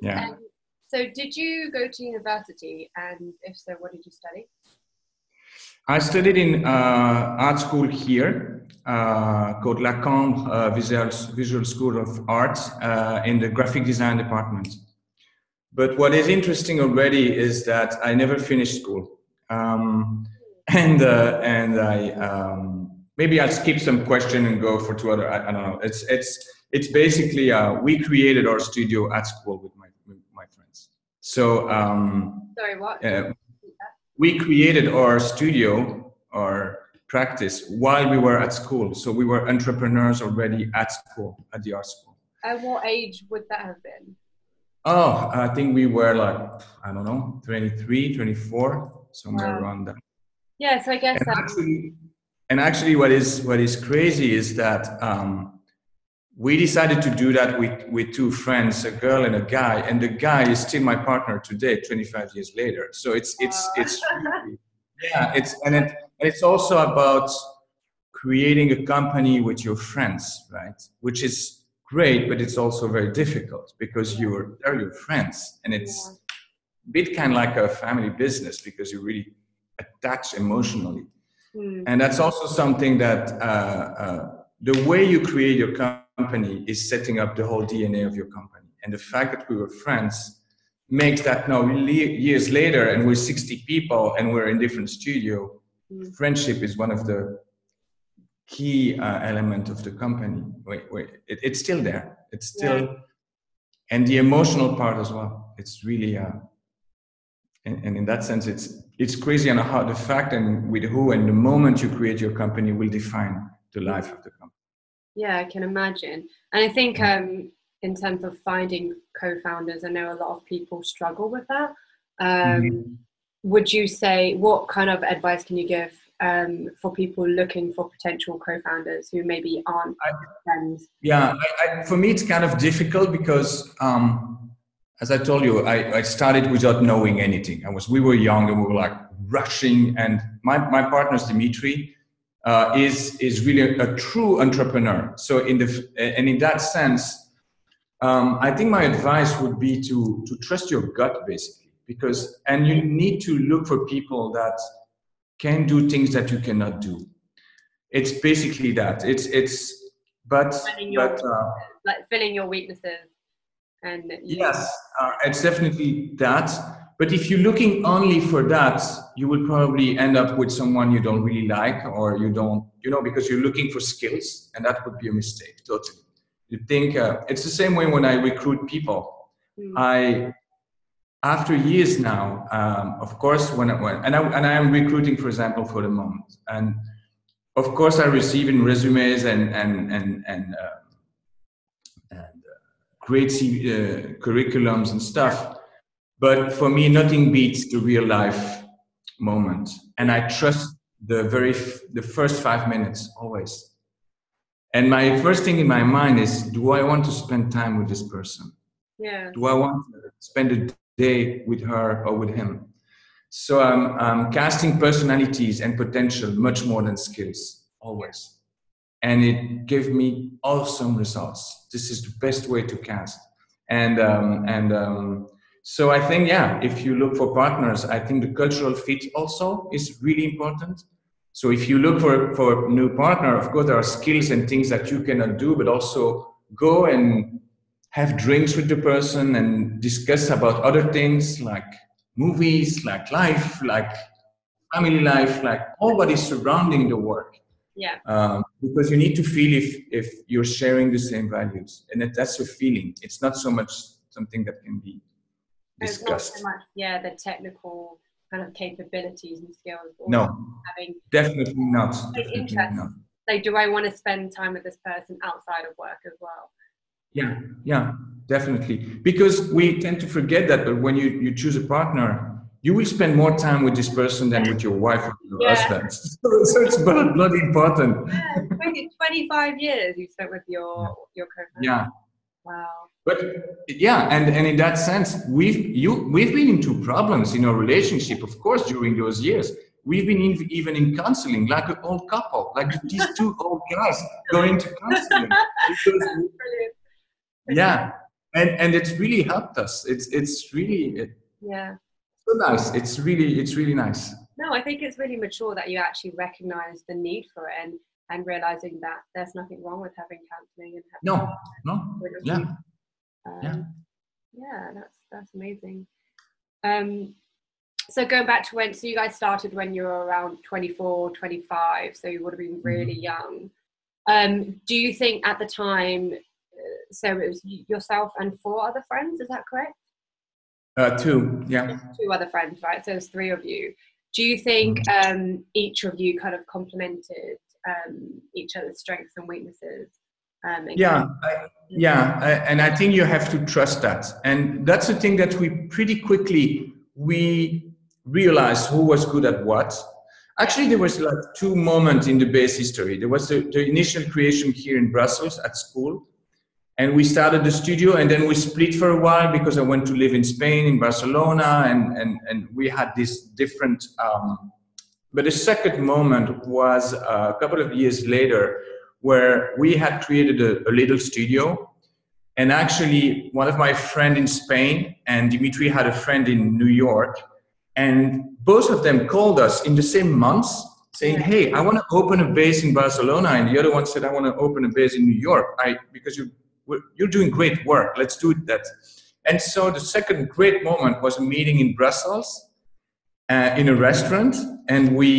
Cool. Yeah. Um, so, did you go to university, and if so, what did you study? I studied in uh, art school here uh, called La Cambre uh, Visual, Visual School of Art uh, in the graphic design department. But what is interesting already is that I never finished school. Um, and uh, and I um, maybe I'll skip some question and go for two other. I, I don't know. It's it's it's basically uh, we created our studio at school with my with my friends. So um, Sorry, what? uh, we created our studio our practice while we were at school. So we were entrepreneurs already at school at the art school. At what age would that have been? Oh, I think we were like I don't know, 23, 24, somewhere Wow. around that. Yeah, so I guess and um, actually, and actually what is what is crazy is that um, we decided to do that with with two friends a girl and a guy and the guy is still my partner today 25 years later. So it's it's it's really, yeah it's and it and it's also about creating a company with your friends right? Which is great but it's also very difficult because you're they're your friends and it's a bit kind of like a family business because you really attach emotionally. Hmm, and that's also something that uh, uh, the way you create your company is setting up the whole DNA of your company. And the fact that we were friends makes that now years later, and we're 60 people and we're in different studio. Mm. Friendship is one of the key uh, element of the company. Wait, wait, it, it's still there. It's still, and the emotional part as well. It's really, uh, and, and in that sense, it's it's crazy on how the fact and with who and the moment you create your company will define the life of the company. Yeah, I can imagine. And I think um, in terms of finding co-founders, I know a lot of people struggle with that. Um, Mhm. Would you say what kind of advice can you give um, for people looking for potential co-founders who maybe aren't I- friends? Yeah, I, I, for me it's kind of difficult because, um, as I told you, I, I started without knowing anything. I was we were young and we were like rushing. And my my partner Dimitri uh, is is really a, true entrepreneur. So in the and in that sense, um, I think my advice would be to to trust your gut basically because and you need to look for people that can do things that you cannot do. It's basically that. It's it's but Finding your- but. Uh, Like filling your weaknesses and Yes, uh, it's definitely that. But if you're looking only for that, you will probably end up with someone you don't really like, or you don't, you know, because you're looking for skills, and that would be a mistake. Totally. You think uh, it's the same way when I recruit people. Mm. I, after years now, um, of course, when I, when and I and I am recruiting, for example, for the moment, and of course, I receive in resumes and and and and. Uh, and uh, great uh, curriculums and stuff. But for me, nothing beats the real life moment, and I trust the very f- the first five minutes always. And my first thing in my mind is, do I want to spend time with this person? yeah. Do I want to spend a day with her or with him? So I'm, I'm casting personalities and potential much more than skills, always. And it gave me awesome results. This is the best way to cast. And, um, and um, so I think, yeah, if you look for partners, I think the cultural fit also is really important. So if you look for, for a new partner, of course, there are skills and things that you cannot do, but also go and have drinks with the person and discuss about other things like movies, like life, like family life, like all what is surrounding the work. Yeah. Um, because you need to feel if, if you're sharing the same values. And that, that's a feeling. It's not so much something that can be It's not so much, yeah, the technical kind of capabilities and skills. No, Having definitely not. Like Definitely not. like, do I want to spend time with this person outside of work as well? Yeah, yeah, definitely. Because we tend to forget that, but when you, you choose a partner, you will spend more time with this person than with your wife or your Yeah. husband. So, so it's bloody, bloody important. Yeah, 20, 25 years you spent with your your co-founder. Yeah, Wow. but yeah, and, and in that sense, we've you we've been into problems in our relationship, of course, during those years. We've been in, even in counseling, like an old couple, like these two old guys going to counseling. Because yeah and and it's really helped us. It's it's really yeah so nice. It's really it's really nice. No, I think it's really mature that you actually recognize the need for it and and realizing that there's nothing wrong with having counseling and having no no. yeah. um, yeah. Yeah that's that's amazing. Um, so going back to when so you guys started when you were around 24 25 so you would have been really mm-hmm. young. Um, do you think at the time uh, so it was yourself and four other friends is that correct? Uh, two yeah. Two other friends right? So there's three of you. Do you think mm-hmm. um, each of you kind of complemented um, each other's strengths and weaknesses um, yeah I, yeah I, and i think you have to trust that and that's the thing that we pretty quickly we realized who was good at what. Actually, there was like two moments in the base history. There was the, the initial creation here in Brussels at school, and we started the studio, and then we split for a while because I went to live in Spain, in Barcelona, and and and we had this different. Um, but the second moment was uh, a couple of years later, where we had created a, a little studio and actually one of my friend in spain and dimitri had a friend in new york and both of them called us in the same months saying, "Hey, I want to open a base in Barcelona," and the other one said, "I want to open a base in New York." I because you you're doing great work. Let's do that. And so the second great moment was a meeting in Brussels uh, in a restaurant, and we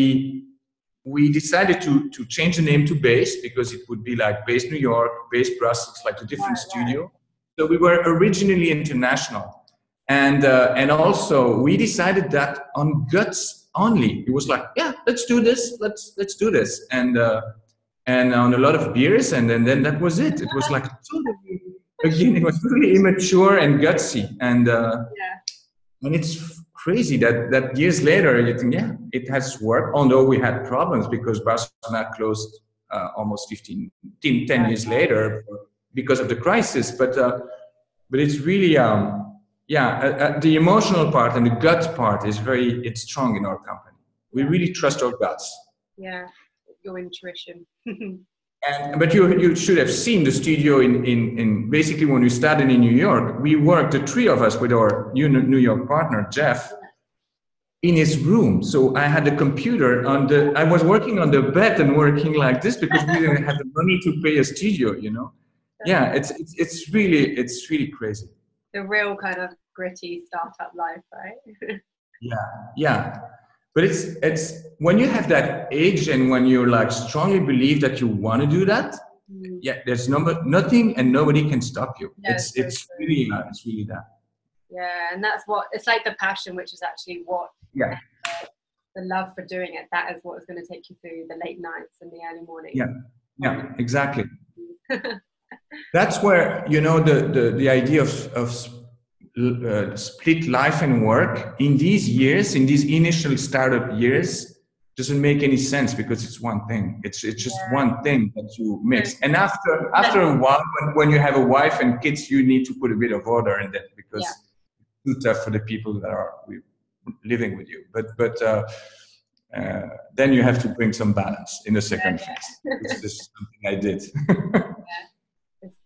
we decided to to change the name to Base because it would be like Base New York, Base Brussels, like a different right, studio. Right. So we were originally international and uh, and also we decided that on guts only it was like yeah let's do this let's let's do this and uh, and on a lot of beers and then, then that was it it was like again it was really immature and gutsy and uh, yeah. and it's crazy that that years later you think yeah it has worked although we had problems because Barcelona closed uh, almost 15 10, 10 years later because of the crisis but uh, but it's really um, yeah, uh, uh, the emotional part and the gut part is very it's strong in our company. We really trust our guts. Yeah, your intuition. and but you you should have seen the studio in in in basically when we started in New York, we worked the three of us with our New York partner Jeff. In his room, so I had a computer on the. I was working on the bed and working like this because we didn't have the money to pay a studio. You know, yeah, it's it's it's really it's really crazy the real kind of gritty startup life, right? yeah, yeah. But it's it's when you have that age and when you like strongly believe that you want to do that, mm. yeah, there's number nothing and nobody can stop you. Yeah, it's it's really uh, it's really that. Yeah, and that's what it's like the passion, which is actually what yeah. Uh, the love for doing it. That is what is going to take you through the late nights and the early mornings. Yeah, yeah, exactly. That's where you know the the, the idea of of uh, split life and work in these years, in these initial startup years, doesn't make any sense because it's one thing. It's it's just yeah. one thing that you mix. And after after a while, when, when you have a wife and kids, you need to put a bit of order in that because yeah. it's too tough for the people that are living with you. But but. Uh, uh, then you have to bring some balance in the second yeah, phase. It's is something I did.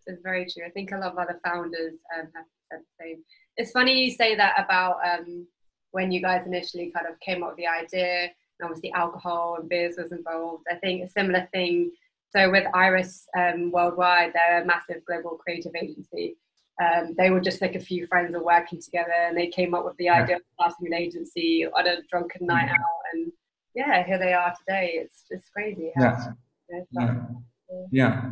it's, very true. I think a lot of other founders um, have said the same. It's funny you say that about um, when you guys initially kind of came up with the idea, and obviously alcohol and beers was involved. I think a similar thing. So with Iris um, Worldwide, they're a massive global creative agency. Um, they were just like a few friends are working together, and they came up with the idea of starting an agency on a drunken night mm-hmm. out, and yeah, here they are today. It's just crazy. yeah. yeah. yeah.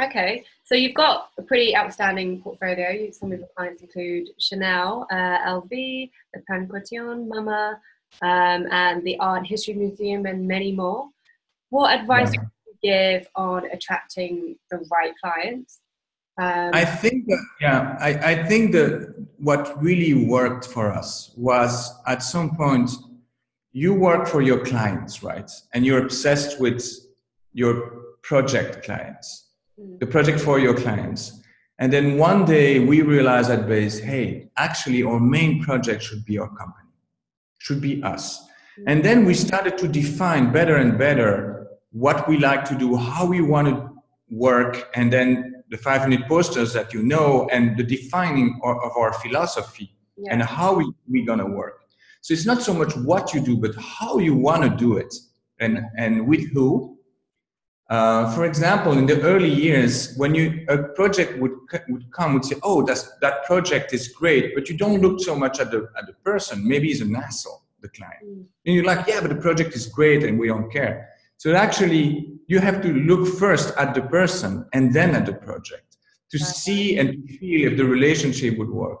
Okay, so you've got a pretty outstanding portfolio. Some of your clients include Chanel, uh, LV, the Pain Quotidien, Mama, um, and the Art History Museum, and many more. What advice yeah. would you give on attracting the right clients? Um, I think, that, yeah, I, I think that what really worked for us was at some point you work for your clients, right? And you're obsessed with your project clients. The project for your clients. And then one day we realize at Base, hey, actually our main project should be our company, should be us. Mm. And then we started to define better and better what we like to do, how we want to work, and then the five minute posters that you know and the defining of, of our philosophy Yeah. and how we, we gonna work. So it's not so much what you do, but how you wanna do it and, and with who. Uh, for example, in the early years, when you a project would would come, would say, "Oh, that's, that project is great," but you don't look so much at the at the person. Maybe he's an asshole, the client, Mm. and you're like, "Yeah, but the project is great, and we don't care." So actually, you have to look first at the person and then at the project to Right. see and feel if the relationship would work.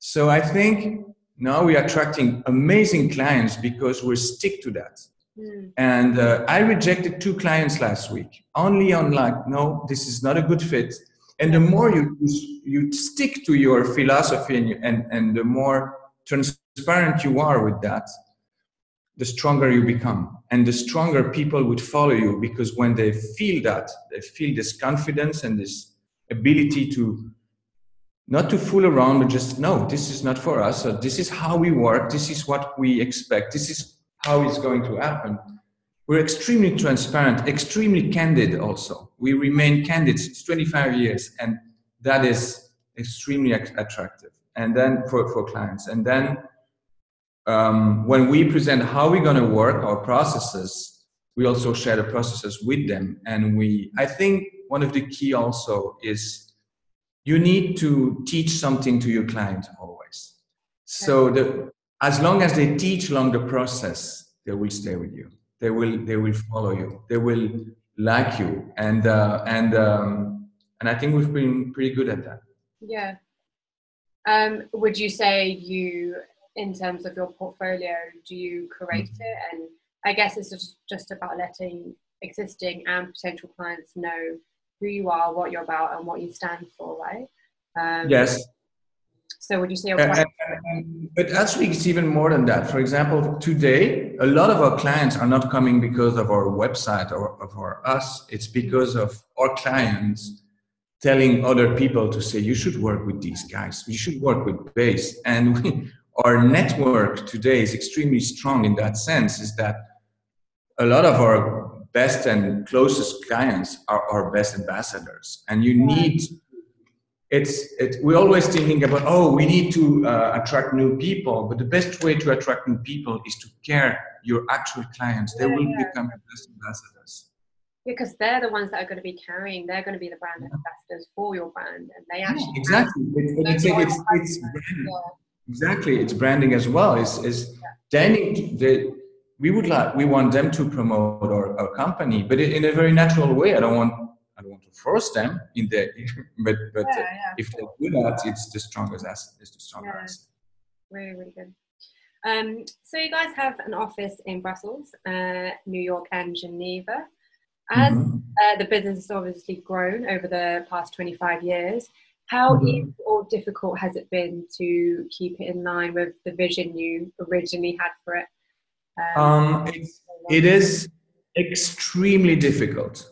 So I think now we are attracting amazing clients because we stick to that. Mm. And uh, I rejected two clients last week, only on like, no, this is not a good fit. And the more you you stick to your philosophy and, you, and and the more transparent you are with that, the stronger you become, and the stronger people would follow you because when they feel that, they feel this confidence and this ability to not to fool around, but just no, this is not for us. Or this is how we work. This is what we expect. This is how it's going to happen. We're extremely transparent, extremely candid also. We remain candid since 25 years, and that is extremely attractive. And then for, for clients. And then um, when we present how we're going to work our processes, we also share the processes with them. And we, I think one of the key also is you need to teach something to your client always. So the, as long as they teach along the process, they will stay with you. They will they will follow you. They will like you, and uh, and um, and I think we've been pretty good at that. Yeah. Um, would you say you, in terms of your portfolio, do you curate Mm-hmm. it? And I guess it's just, just about letting existing and potential clients know who you are, what you're about, and what you stand for, right? Um, Yes, So would you say Uh, quite, uh, but actually, it's even more than that. For example, today, a lot of our clients are not coming because of our website or of our us. It's because of our clients telling other people to say, you should work with these guys. You should work with Base. And we, our network today is extremely strong in that sense. Is that a lot of our best and closest clients are our best ambassadors, and you need it's it, we're always thinking about oh we need to uh, attract new people but the best way to attract new people is to care your actual clients. They Yeah, will yeah. become your best ambassadors. Because they're the ones that are going to be carrying, they're going to be the brand ambassadors for your brand, and they actually have- exactly. It- it- it's, it's, it's branding. Yeah. exactly it's branding as well. Is is they, we would like we want them to promote our, our company but in a very natural way. I don't want i don't want to force them in the but but Yeah, uh, yeah, if they do that it's the strongest asset it's the stronger Yeah. asset really, really good. Um, so you guys have an office in Brussels, uh, New York, and Geneva. As Mhm. uh, the business has obviously grown over the past 25 years, how Mhm. easy or difficult has it been to keep it in line with the vision you originally had for it? Um, it's, it is extremely difficult.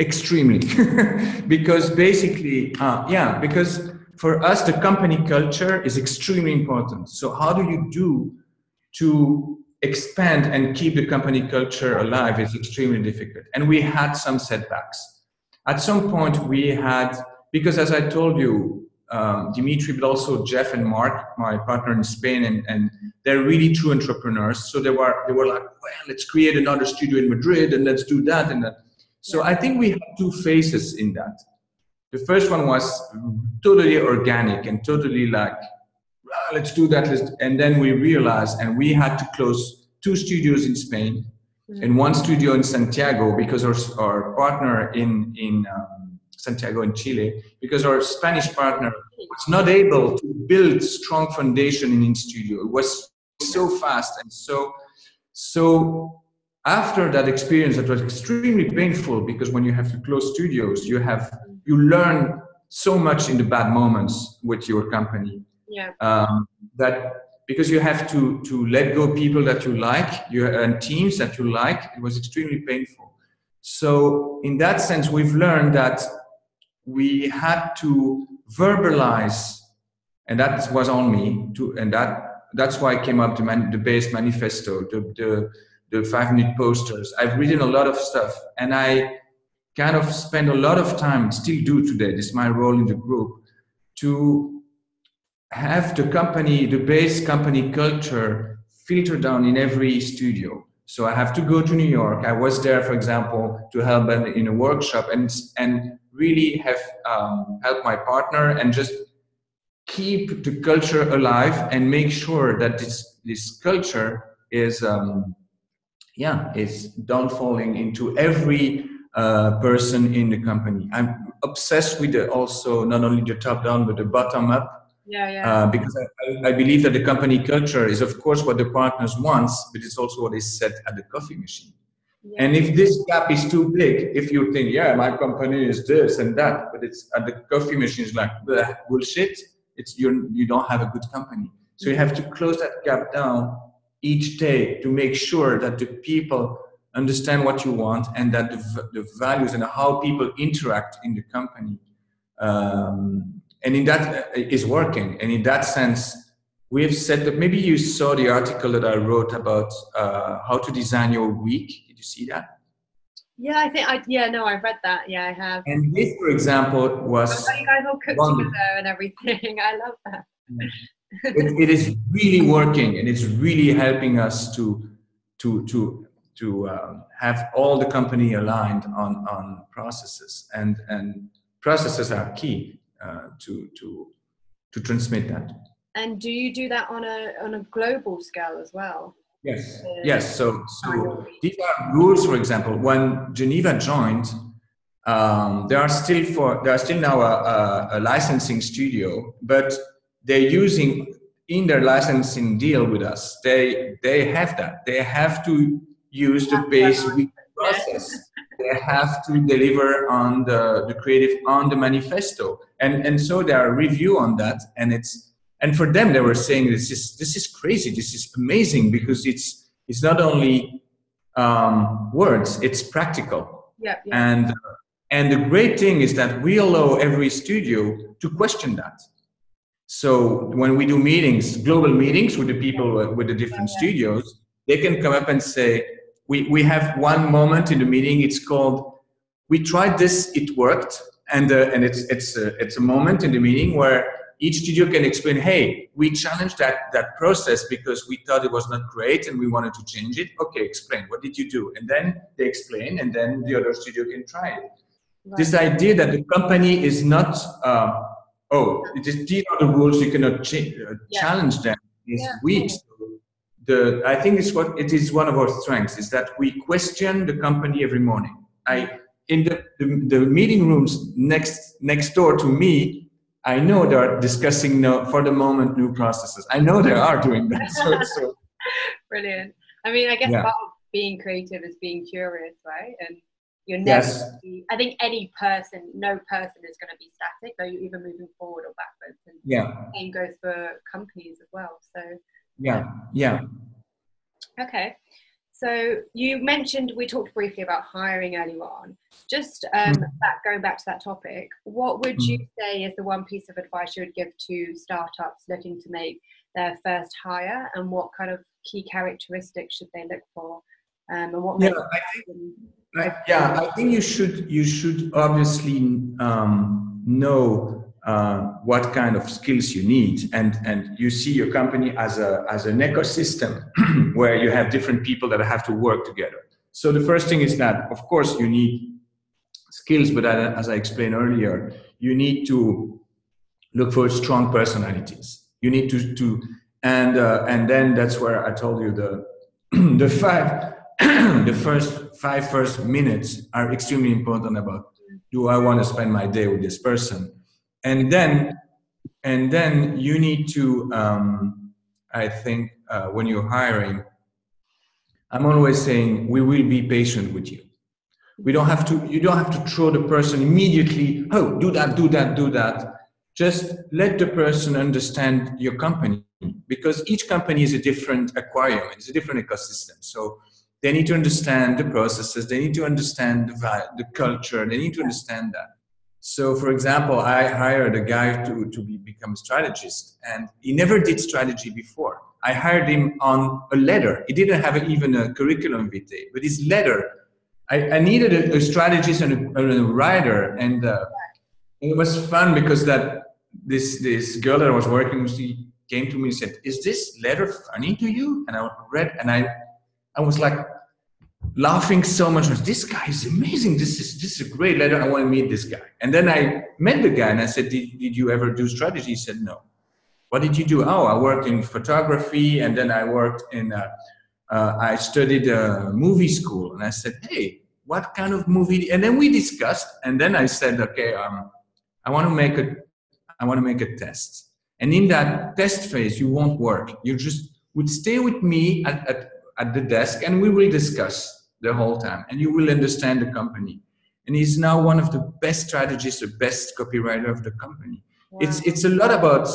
Extremely. because basically, uh, yeah, because for us, the company culture is extremely important. So, how do you do to expand and keep the company culture alive is extremely difficult. And we had some setbacks. At some point, we had, because as I told you, um, Dimitri, but also Jeff and Mark, my partner in Spain, and, and they're really true entrepreneurs. So they were they were like, well, let's create another studio in Madrid and let's do that and that. So I think we have two phases in that. The first one was totally organic and totally like, "Ah, let's do that. Let's, and then we realized, and we had to close two studios in Spain Mhm. and one studio in Santiago because our, our partner in in um, Santiago in Chile, because our Spanish partner was not able to build strong foundation in in studio. It was so fast and so so after that experience that was extremely painful because when you have to close studios you have you learn so much in the bad moments with your company Yeah. um, that because you have to to let go people that you like you and teams that you like it was extremely painful so in that sense we've learned that we had to verbalize and that was on me to and that that's why I came up the, man, the base manifesto the, the the five minute posters i've written a lot of stuff and i kind of spend a lot of time, still do today, this is my role in the group, to have the company, the base company culture filter down in every studio. So I have to go to New York. I was there, for example, to help in a workshop and and really have um, helped my partner and just keep the culture alive and make sure that this this culture is um, yeah is downfalling into every uh, person in the company. I'm obsessed with the, also not only the top down but the bottom up yeah, yeah. Uh, because I, I, believe that the company culture is, of course, what the partners want, but it's also what is said at the coffee machine. Yeah. And if this gap is too big, if you think, yeah, my company is this and that, but it's at the coffee machine is like bullshit, it's you you don't have a good company. So you have to close that gap down each day to make sure that the people understand what you want and that the, the values and how people interact in the company um, and in that uh, is working. And in that sense we've said that maybe you saw the article that i wrote about uh, how to design your week. Did you see that? Yeah i think i yeah no i've read that. Yeah i have. And this for example was you guys all cook one, together and everything. I love that it, it is really working and it's really helping us to to to to um, have all the company aligned on on processes and and processes are key uh, to to to transmit that. And do you do that on a on a global scale as well? Yes. Uh, yes. So so these are rules. For example, when Geneva joined, um, there are still for there are still now a, a, a licensing studio, but they're using in their licensing deal with us. They they have that. They have to use the base process they have to deliver on the, the creative on the manifesto and and so there are review on that and it's and for them they were saying this is this is crazy this is amazing because it's it's not only um, words it's practical yeah, yeah. and and the great thing is that we allow every studio to question that so when we do meetings global meetings with the people with the different studios they can come up and say we, we have one moment in the meeting. It's called "We tried this, it worked," and uh, and it's it's a, it's a moment in the meeting where each studio can explain, "Hey, we challenged that that process because we thought it was not great and we wanted to change it." Okay, explain. What did you do? And then they explain, and then the other studio can try it. Right. This idea that the company is not, uh, oh, it is, these are the rules. You cannot ch- uh, yeah. challenge them. Is yeah. weak the I think it's what it is one of our strengths is that we question the company every morning. I in the, the, the meeting rooms next next door to me, I know they are discussing no, for the moment new processes. I know they are doing that. So, so. Brilliant. I mean, I guess yeah. part of being creative is being curious, right? And you're never. Yes. Be, I think any person, no person is going to be static. Though you're either moving forward or backwards. And yeah. Same goes for companies as well. So yeah yeah okay so you mentioned we talked briefly about hiring earlier on just um, mm. that, going back to that topic what would mm. you say is the one piece of advice you would give to startups looking to make their first hire and what kind of key characteristics should they look for um, and what yeah, I think, I, yeah i think you should you should obviously um, know uh, what kind of skills you need. And and you see your company as a as an ecosystem where you have different people that have to work together. So the first thing is that of course you need skills but as i explained earlier you need to look for strong personalities. You need to to and uh, and then that's where i told you the the five the first five first minutes are extremely important about do i want to spend my day with this person? And then and then you need to um, i think uh, when you're hiring i'm always saying we will be patient with you. We don't have to you don't have to throw the person immediately oh do that do that do that. Just let the person understand your company because each company is a different aquarium it's a different ecosystem. So they need to understand the processes they need to understand the, the culture they need to understand that so, for example, I hired a guy to, to be, become a strategist, and he never did strategy before. I hired him on a letter. He didn't have even a curriculum vitae, but his letter I, I needed a, a strategist and a, a writer, and uh, it was fun because that this this girl that I was working with, she came to me and said, "Is this letter funny to you?" And I read, and I I was like laughing so much. This guy is amazing. This is this is a great letter. I want to meet this guy. And then I met the guy, and I said, "Did, did you ever do strategy?" He said, "No." What did you do? Oh, I worked in photography, and then I worked in. Uh, I studied a movie school, and I said, "Hey, what kind of movie?" And then we discussed, and then I said, "Okay, um, I want to make a, I want to make a test." And in that test phase, you won't work. You just would stay with me at, at, at the desk, and we will discuss the whole time, and you will understand the company. And he's now one of the best strategists, the best copywriter of the company. Wow. It's it's a lot about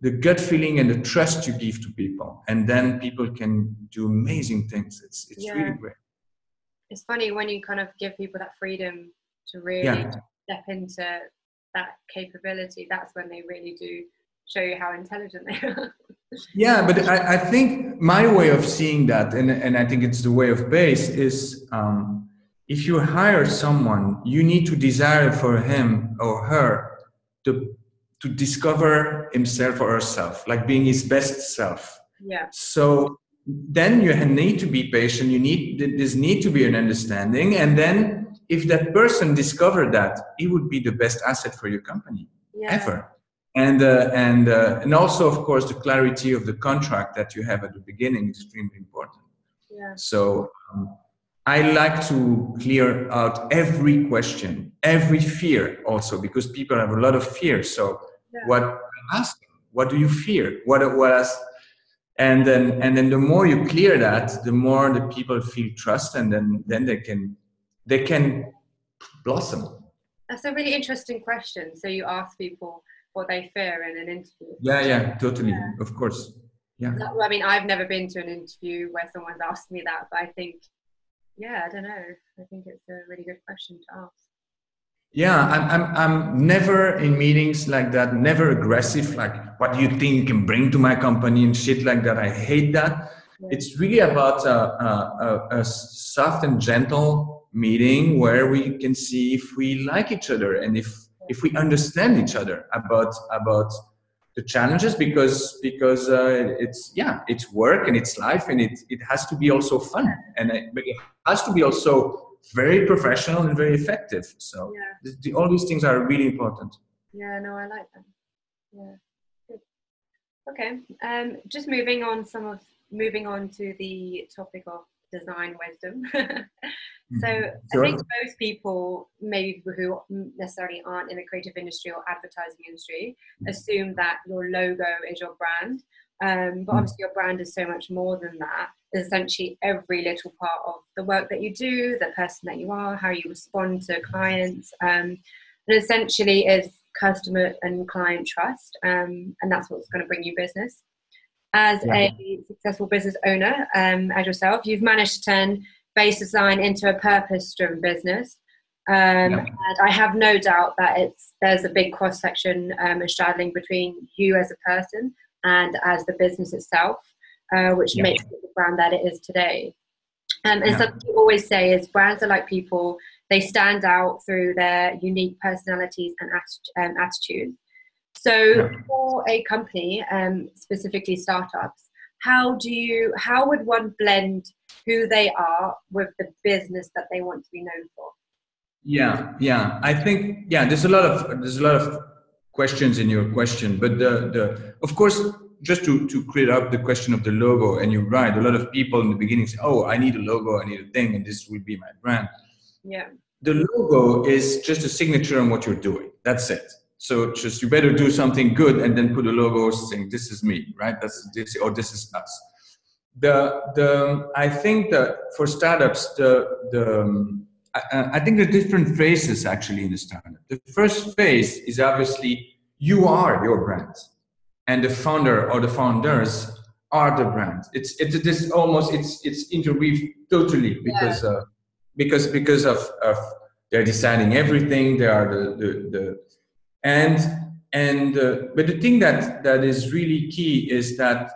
the gut feeling and the trust you give to people and then people can do amazing things it's it's yeah. really great it's funny when you kind of give people that freedom to really yeah. step into that capability that's when they really do show you how intelligent they are yeah but I, I think my way of seeing that and, and i think it's the way of base is um, if you hire someone you need to desire for him or her to to discover himself or herself, like being his best self. Yeah. So then you need to be patient. You need this need to be an understanding, and then if that person discovered that, he would be the best asset for your company yeah. ever. And uh, and uh, and also, of course, the clarity of the contract that you have at the beginning is extremely important. Yeah. So. Um, I like to clear out every question, every fear also, because people have a lot of fear. So yeah. what ask what do you fear? What what else? And then and then the more you clear that, the more the people feel trust, and then then they can they can blossom. That's a really interesting question. So you ask people what they fear in an interview. Yeah, yeah, totally. Yeah. Of course. Yeah. I mean, I've never been to an interview where someone's asked me that, but I think yeah, I don't know. I think it's a really good question to ask. Yeah, I'm, I'm, I'm never in meetings like that, never aggressive, like what do you think can bring to my company and shit like that. I hate that. Yeah. It's really about a, a, a, soft and gentle meeting where we can see if we like each other and if, if we understand each other about, about the challenges because because uh, it's yeah it's work and it's life and it it has to be also fun and it, it has to be also very professional and very effective so yeah. the, the, all these things are really important yeah no i like that yeah Good. okay um just moving on some of moving on to the topic of design wisdom. so sure. I think most people, maybe who necessarily aren't in the creative industry or advertising industry, mm. assume that your logo is your brand. Um, but mm. obviously, your brand is so much more than that. It's essentially every little part of the work that you do, the person that you are, how you respond to clients, um, and essentially is customer and client trust. Um, and that's what's going to bring you business as yeah. a successful business owner, um, as yourself, you've managed to turn base design into a purpose-driven business. Um, yeah. And I have no doubt that it's there's a big cross section um, and straddling between you as a person and as the business itself, uh, which yeah. makes it the brand that it is today. Um, and something you always say is brands are like people; they stand out through their unique personalities and um, attitudes. So for a company, um, specifically startups, how do you how would one blend who they are with the business that they want to be known for? Yeah, yeah. I think yeah, there's a lot of there's a lot of questions in your question, but the the of course just to, to clear up the question of the logo, and you're right, a lot of people in the beginning say, Oh, I need a logo, I need a thing, and this will be my brand. Yeah. The logo is just a signature on what you're doing. That's it. So just you better do something good and then put a logo saying this is me, right? That's this or this is us. The the I think that for startups the the um, I, I think the different phases actually in a startup. The first phase is obviously you are your brand, and the founder or the founders are the brand. It's it's this almost it's it's interweaved totally because yeah. uh, because because of of they're deciding everything. They are the the, the and and uh, but the thing that that is really key is that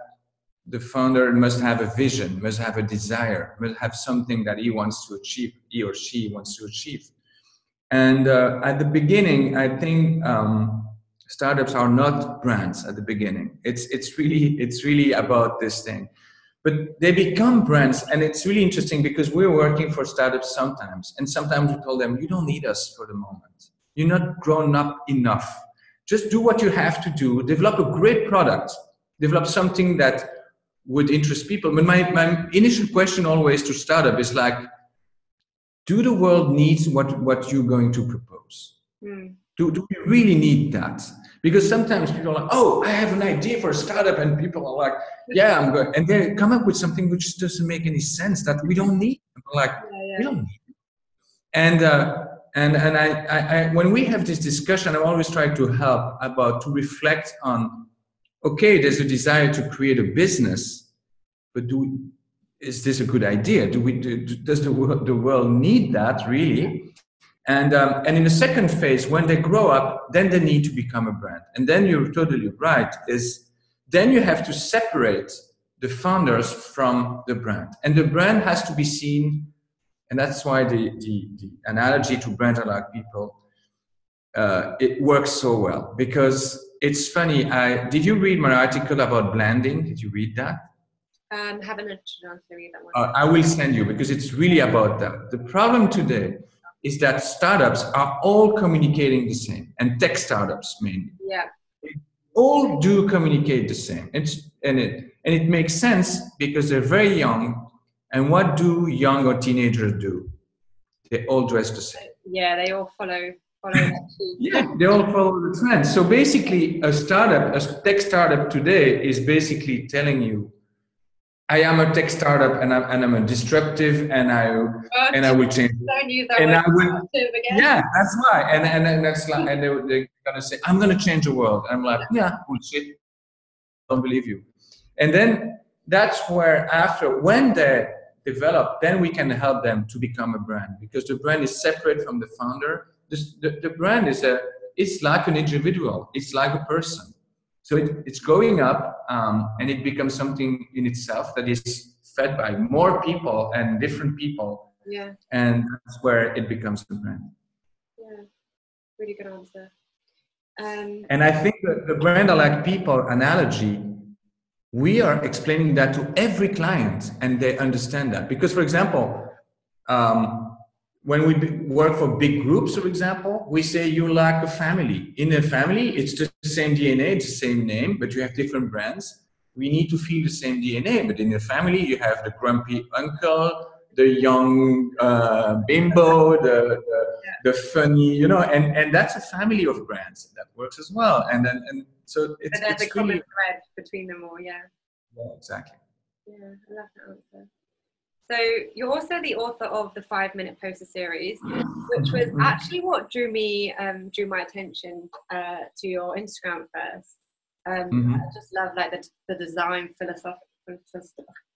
the founder must have a vision, must have a desire, must have something that he wants to achieve, he or she wants to achieve. And uh, at the beginning, I think um, startups are not brands at the beginning. It's it's really it's really about this thing, but they become brands, and it's really interesting because we're working for startups sometimes, and sometimes we tell them you don't need us for the moment. You're not grown up enough. Just do what you have to do. Develop a great product. Develop something that would interest people. But my, my initial question always to startup is like, do the world needs what, what you're going to propose? Mm. Do, do we really need that? Because sometimes people are like, oh, I have an idea for a startup, and people are like, yeah, I'm good. And they come up with something which doesn't make any sense that we don't need. like, yeah, yeah. we don't need it. And, uh, and, and I, I, I, when we have this discussion, I always try to help about to reflect on okay, there's a desire to create a business, but do we, is this a good idea? Do we do, does the world, the world need that really? And um, and in the second phase, when they grow up, then they need to become a brand. And then you're totally right. Is then you have to separate the founders from the brand, and the brand has to be seen. And that's why the the, the analogy to brand alike people uh, it works so well because it's funny. I did you read my article about blanding? Did you read that? Um, haven't had a chance to read that one. Uh, I will send you because it's really about that. The problem today is that startups are all communicating the same, and tech startups mainly. Yeah. They all do communicate the same. It's and it and it makes sense because they're very young. And what do young or teenagers do? They all dress the same. Yeah, they all follow yeah, they all follow the trend. So basically, a startup, a tech startup today is basically telling you, I am a tech startup and I'm, and I'm a disruptive and I but and I will change. Don't use that and word I will, again. Yeah, that's why. And and, and that's like, and they, they're gonna say, I'm gonna change the world. And I'm like, yeah, bullshit. Don't believe you. And then that's where after when they develop, then we can help them to become a brand because the brand is separate from the founder. The, the brand is a it's like an individual it's like a person. So it, it's growing up um, and it becomes something in itself that is fed by more people and different people. Yeah. And that's where it becomes a brand. Yeah. Really good answer. Um, and i think that the brand like people analogy we are explaining that to every client and they understand that because for example um, when we work for big groups, for example, we say you lack a family. In a family, it's just the same DNA, it's the same name, but you have different brands. We need to feel the same DNA, but in a family, you have the grumpy uncle, the young uh, bimbo, the, the, the, funny, you know, and, and that's a family of brands that works as well. And then, and so it's, but there's a common thread between them all, yeah. Yeah, exactly. Yeah, I love that answer. So you're also the author of the Five Minute Poster series, which was actually what drew me um, drew my attention uh, to your Instagram first. Um, mm-hmm. I just love like the, the design philosophy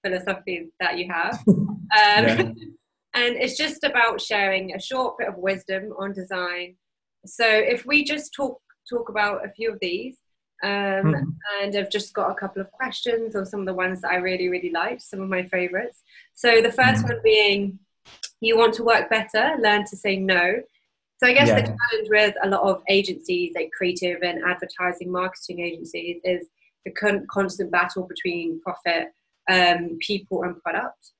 philosophy that you have, um, yeah. and it's just about sharing a short bit of wisdom on design. So if we just talk talk about a few of these, um, mm-hmm. and I've just got a couple of questions or some of the ones that I really, really liked, some of my favorites. So the 1st mm-hmm. one being, you want to work better, learn to say no. So I guess yeah. the challenge with a lot of agencies, like creative and advertising marketing agencies, is the con- constant battle between profit, um, people, and product.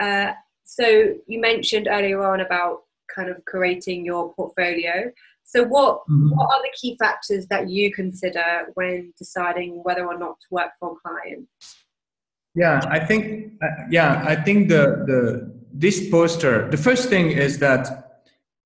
Uh, so you mentioned earlier on about kind of creating your portfolio. So, what mm-hmm. what are the key factors that you consider when deciding whether or not to work for a client? Yeah, I think uh, yeah, I think the the this poster. The first thing is that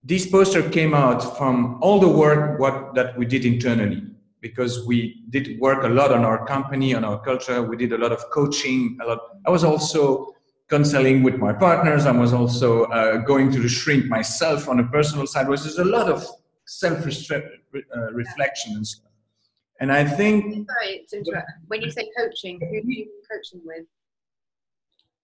this poster came out from all the work what that we did internally because we did work a lot on our company on our culture we did a lot of coaching a lot i was also counseling with my partners i was also uh, going to the shrink myself on a personal side which is a lot of self uh, reflection and stuff. And I think. Sorry, when you say coaching, who do you coaching with?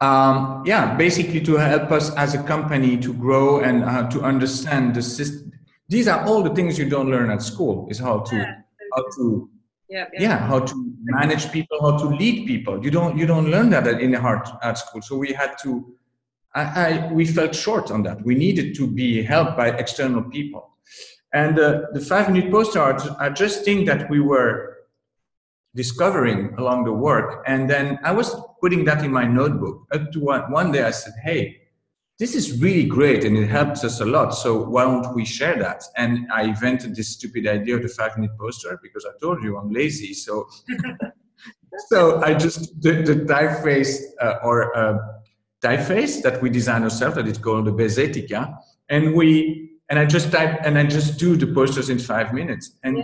Um, yeah, basically to help us as a company to grow and uh, to understand the system. These are all the things you don't learn at school. Is how to yeah. how to Yeah, yeah. yeah how to manage people how to lead people you don't you don't learn that in art at school so we had to I, I we felt short on that we needed to be helped by external people and uh, the five minute poster art i just think that we were discovering along the work and then i was putting that in my notebook up to one, one day i said hey this is really great and it helps us a lot. So why don't we share that? And I invented this stupid idea of the five minute poster because I told you I'm lazy. So, so I just did the typeface uh, or uh, typeface that we design ourselves that is called the Basetica. And we, and I just type and I just do the posters in five minutes. And, yeah.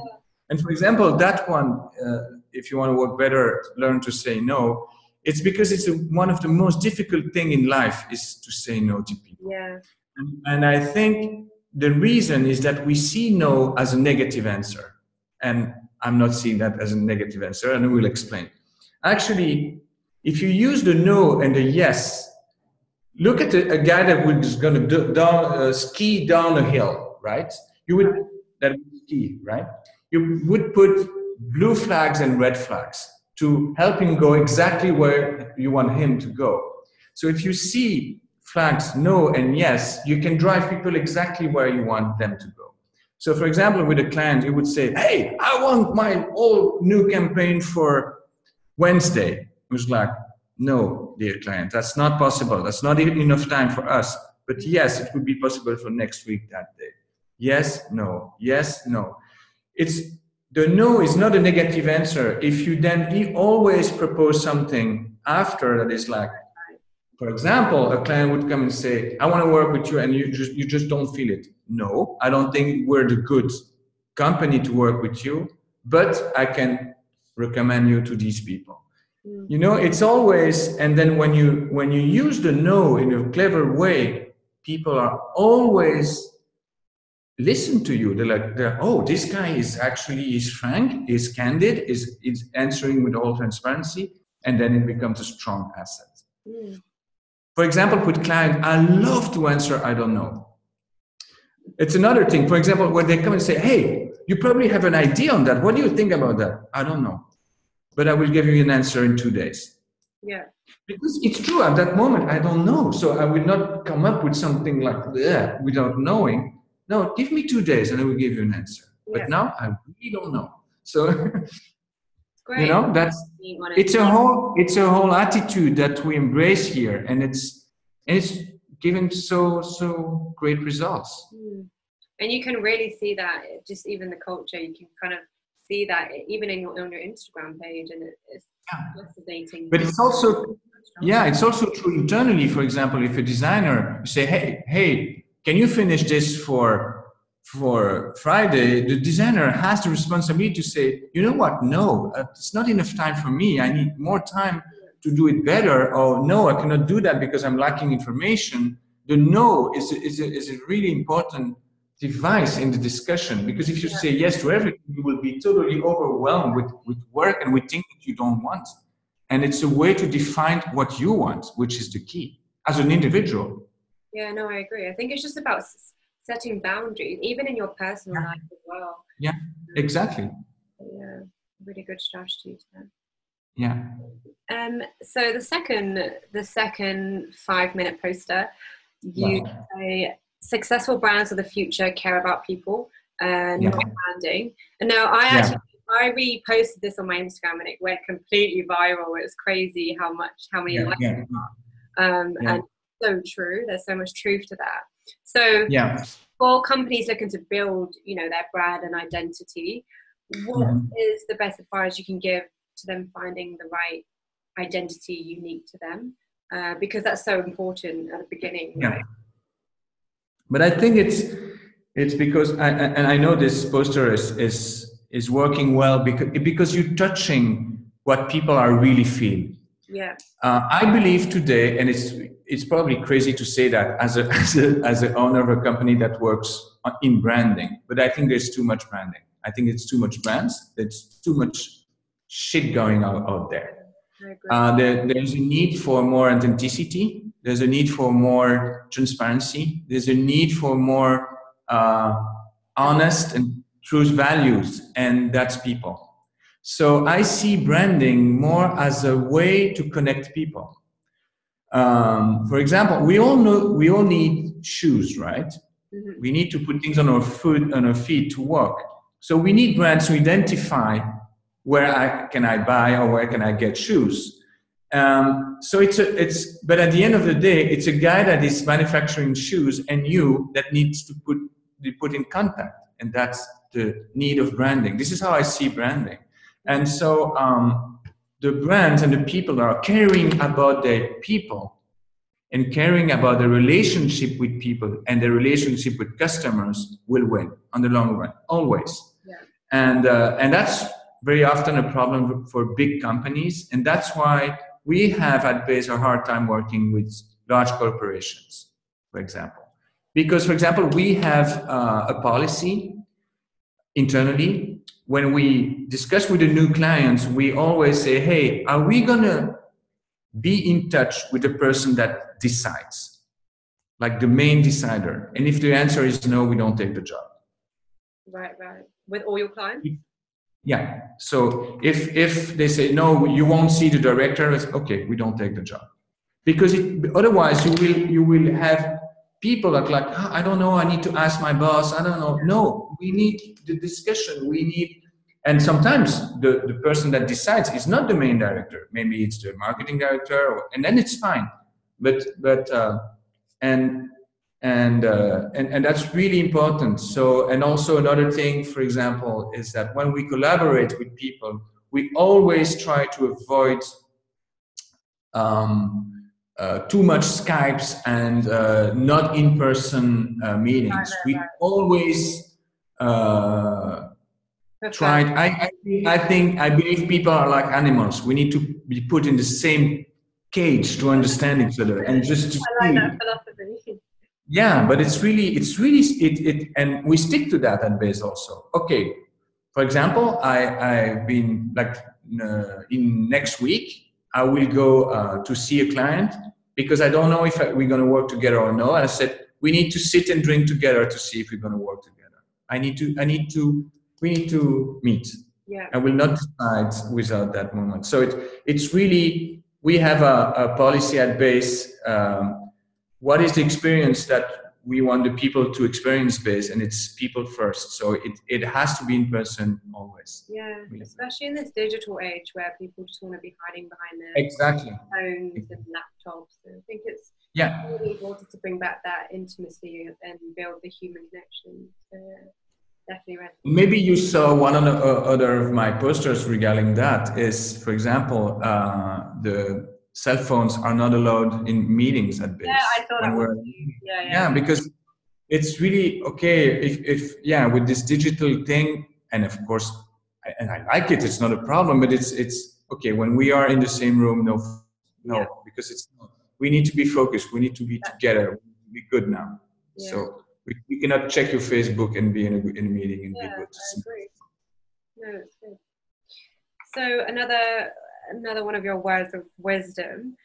and for example, that one, uh, if you want to work better, learn to say no it's because it's a, one of the most difficult thing in life is to say no to people yeah and, and, i think the reason is that we see no as a negative answer and i'm not seeing that as a negative answer and i will explain actually if you use the no and the yes look at a, a guy that was going to do, down, uh, ski down a hill right you would that would ski right you would put blue flags and red flags to help him go exactly where you want him to go. So if you see flags no and yes, you can drive people exactly where you want them to go. So for example, with a client, you would say, hey, I want my all new campaign for Wednesday. It was like, no, dear client, that's not possible. That's not even enough time for us. But yes, it would be possible for next week that day. Yes, no, yes, no. It's the no is not a negative answer. If you then always propose something after that is like, for example, a client would come and say, I want to work with you and you just, you just don't feel it. No, I don't think we're the good company to work with you, but I can recommend you to these people. You know, it's always, and then when you, when you use the no in a clever way, people are always listen to you. They're like, they're, oh, this guy is actually is frank, is candid, is is answering with all transparency, and then it becomes a strong asset. Mm. For example, with client, I love to answer, I don't know. It's another thing. For example, when they come and say, hey, you probably have an idea on that. What do you think about that? I don't know. But I will give you an answer in two days. Yeah. Because it's true at that moment, I don't know. So I will not come up with something like that without knowing no, give me two days and I will give you an answer. Yeah. But now I really don't know. So you know that's it's a whole it's a whole attitude that we embrace here, and it's and it's giving so so great results. Mm. And you can really see that just even the culture. You can kind of see that even in your, on your Instagram page, and it's yeah. fascinating. But it's also yeah, it's also true internally. For example, if a designer say, "Hey, hey, can you finish this for for Friday, the designer has the responsibility to say, you know what, no, uh, it's not enough time for me. I need more time to do it better. Or no, I cannot do that because I'm lacking information. The no is is is a really important device in the discussion because if you yeah. say yes to everything, you will be totally overwhelmed with, with work and with things that you don't want. And it's a way to define what you want, which is the key as an individual. Yeah, no, I agree. I think it's just about setting boundaries, even in your personal yeah. life as well. Yeah, exactly. Yeah, really good strategy to Yeah. Um. So the second, the second five-minute poster, you wow. say successful brands of the future care about people and yeah. branding. And now I actually. Yeah. I reposted this on my Instagram and it went completely viral. It was crazy how much, how many likes yeah. Um, and so true. There's so much truth to that. So yeah. for companies looking to build, you know, their brand and identity, what mm-hmm. is the best advice you can give to them finding the right identity unique to them? Uh, because that's so important at the beginning. Yeah. Right? But I think it's it's because I, and I know this poster is is is working well because because you're touching what people are really feeling. Yeah. Uh, I believe today, and it's it's probably crazy to say that as a as a as an owner of a company that works in branding, but I think there's too much branding. I think it's too much brands. There's too much shit going out, out there. Uh, there. There's a need for more authenticity. There's a need for more transparency. There's a need for more uh, honest and true values, and that's people. So I see branding more as a way to connect people. Um, for example, we all know we all need shoes, right? Mm-hmm. We need to put things on our foot on our feet to walk. So we need brands to identify where I, can I buy or where can I get shoes. Um, so it's a, it's but at the end of the day, it's a guy that is manufacturing shoes and you that needs to put be put in contact, and that's the need of branding. This is how I see branding, and so um, the brands and the people that are caring about their people and caring about the relationship with people and the relationship with customers will win on the long run always yeah. and uh, and that's very often a problem for big companies and that's why we have at base a hard time working with large corporations for example because for example we have uh, a policy internally when we discuss with the new clients we always say hey are we going to be in touch with the person that decides, like the main decider. And if the answer is no, we don't take the job. Right, right. With all your clients? Yeah. So if if they say no, you won't see the director. It's okay. We don't take the job because it, otherwise you will you will have people that like oh, I don't know. I need to ask my boss. I don't know. No, we need the discussion. We need and sometimes the, the person that decides is not the main director maybe it's the marketing director or, and then it's fine but but uh, and and, uh, and and that's really important so and also another thing for example is that when we collaborate with people we always try to avoid um, uh, too much Skypes and uh, not in-person uh, meetings. We always uh, tried. I, I, I think I believe people are like animals. We need to be put in the same cage to understand each other and just to I like that philosophy. Yeah, but it's really it's really it, it and we stick to that at base also. Okay, for example, I I've been like uh, in next week I will go uh, to see a client because I don't know if we're going to work together or no. And I said we need to sit and drink together to see if we're going to work together. I need to I need to we need to meet. Yeah. I will not decide without that moment. So it, it's really, we have a, a policy at base. Um, what is the experience that we want the people to experience base and it's people first. So it, it has to be in person always. Yeah especially in this digital age where people just want to be hiding behind their exactly. phones and laptops. So i think it's yeah. really important to bring back that intimacy and build the human connection. Definitely Maybe you saw one of the uh, other of my posters regarding that is, for example, uh, the cell phones are not allowed in meetings at base. Yeah, I thought was, yeah, yeah. yeah, because it's really okay if, if yeah with this digital thing and of course and I like it it's not a problem but it's it's okay when we are in the same room no no yeah. because it's we need to be focused we need to be together be good now yeah. so we, we cannot check your Facebook and be in a, in a meeting and yeah, be good. I agree. No, it's good. So another another one of your words of wisdom,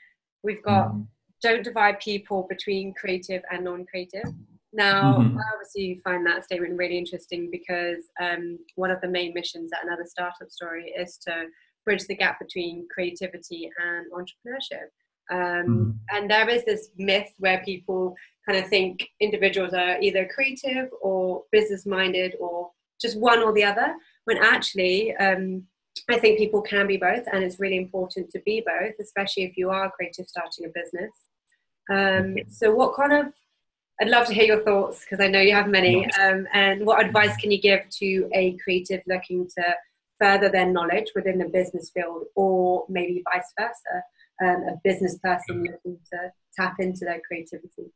we've got mm. don't divide people between creative and non-creative. Now, mm-hmm. I obviously find that statement really interesting because um, one of the main missions at another startup story is to bridge the gap between creativity and entrepreneurship. Um, mm. And there is this myth where people kind of think individuals are either creative or business minded or just one or the other, when actually, um, I think people can be both, and it's really important to be both, especially if you are creative starting a business. Um, so, what kind of I'd love to hear your thoughts because I know you have many. Um, and what advice can you give to a creative looking to further their knowledge within the business field, or maybe vice versa, um, a business person looking to tap into their creativity?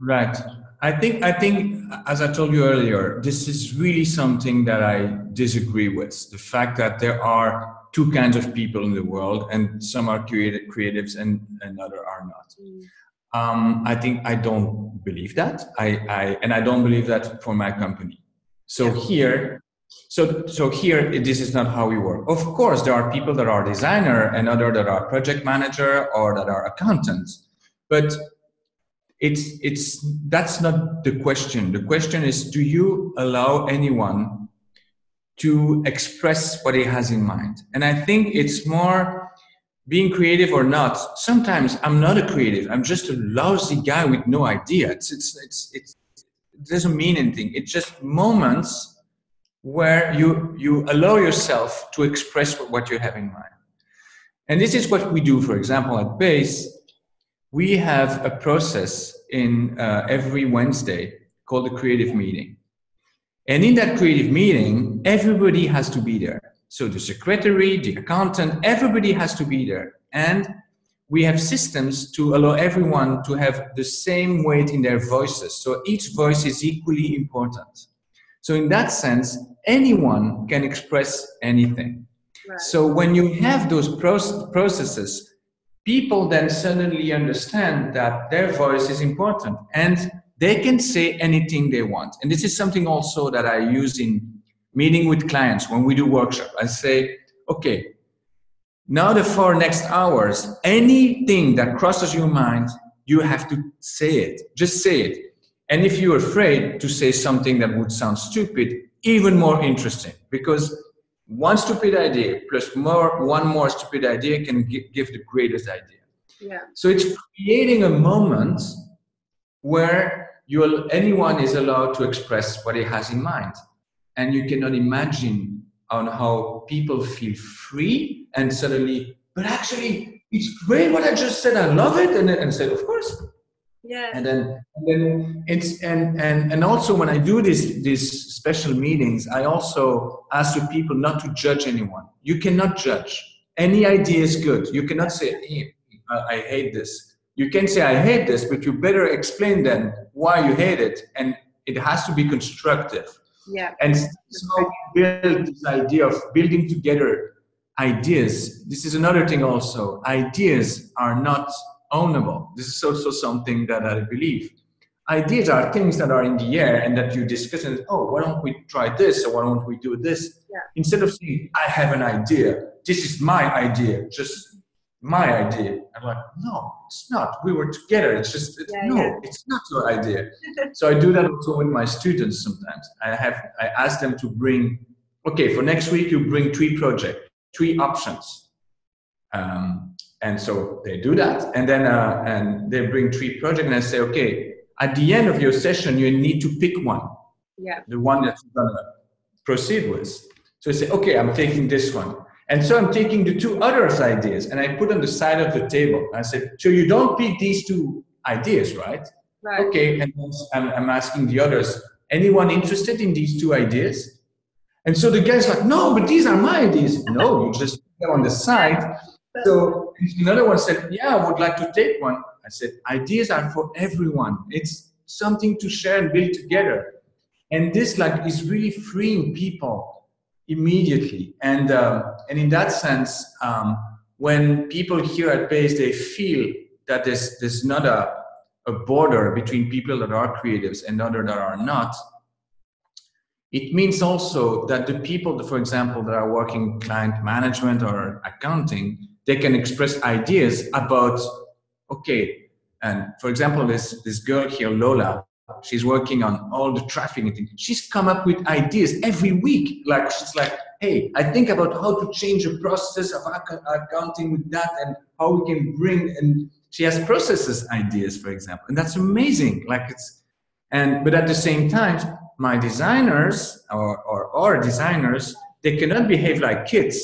Right. I think I think as I told you earlier, this is really something that I disagree with. The fact that there are two kinds of people in the world, and some are creative, creatives and, and other are not. Mm. Um, I think I don't believe that. I, I and I don't believe that for my company. So yeah. here, so so here, this is not how we work. Of course, there are people that are designer and other that are project manager or that are accountants, but it's it's that's not the question the question is do you allow anyone to express what he has in mind. And I think it's more being creative or not. Sometimes I'm not a creative. I'm just a lousy guy with no idea. It's, it's, it's, it's, it doesn't mean anything. It's just moments where you, you allow yourself to express what you have in mind. And this is what we do, for example, at Base. We have a process in uh, every Wednesday called the creative meeting. And in that creative meeting, everybody has to be there. So the secretary, the accountant, everybody has to be there. And we have systems to allow everyone to have the same weight in their voices. So each voice is equally important. So in that sense, anyone can express anything. Right. So when you have those processes, people then suddenly understand that their voice is important and they can say anything they want. And this is something also that I use in meeting with clients when we do workshop. I say, okay, now the four next hours, anything that crosses your mind, you have to say it. Just say it. And if you're afraid to say something that would sound stupid, even more interesting because one stupid idea plus more one more stupid idea can give the greatest idea. Yeah. So it's creating a moment where you anyone is allowed to express what he has in mind, and you cannot imagine on how people feel free and suddenly, but actually, it's great what I just said. I love it, and and said, of course, yeah. And then and then it's and and and also when i do these these special meetings i also ask the people not to judge anyone. You cannot judge. Any idea is good. You cannot say hey, uh, i hate this. You can say i hate this but you better explain then why you hate it and it has to be constructive. Yeah. And so build this idea of building together ideas. This is another thing also. Ideas are not ownable. This is also something that I believe. Ideas are things that are in the air and that you discuss and oh, why don't we try this or why don't we do this? Yeah. Instead of saying, I have an idea, this is my idea, just my idea. I'm like, no, it's not. We were together. It's just it's, yeah, no, yeah. it's not your idea. so I do that also with my students sometimes. I have I ask them to bring, okay, for next week you bring three projects, three options. Um, and so they do that. And then uh, and they bring three projects and i say okay at the end of your session you need to pick one. Yeah. The one that you're gonna proceed with. So i say okay i'm taking this one. And so i'm taking the two others ideas and i put on the side of the table. I said so you don't pick these two ideas right? Right. Okay and I'm, I'm asking the others anyone interested in these two ideas? And so the guy's like no but these are my ideas. No you just put them on the side. So another one said, Yeah, I would like to take one. I said, Ideas are for everyone. It's something to share and build together. And this like is really freeing people immediately. And um, and in that sense, um, when people here at Base, they feel that there's there's not a, a border between people that are creatives and other that are not. It means also that the people, for example, that are working client management or accounting, they can express ideas about okay and for example this this girl here lola she's working on all the traffic and things. She's come up with ideas every week. Like she's like hey i think about how to change the process of accounting with that and how we can bring and she has processes ideas for example and that's amazing. Like it's and but at the same time my designers or, or our designers they cannot behave like kids.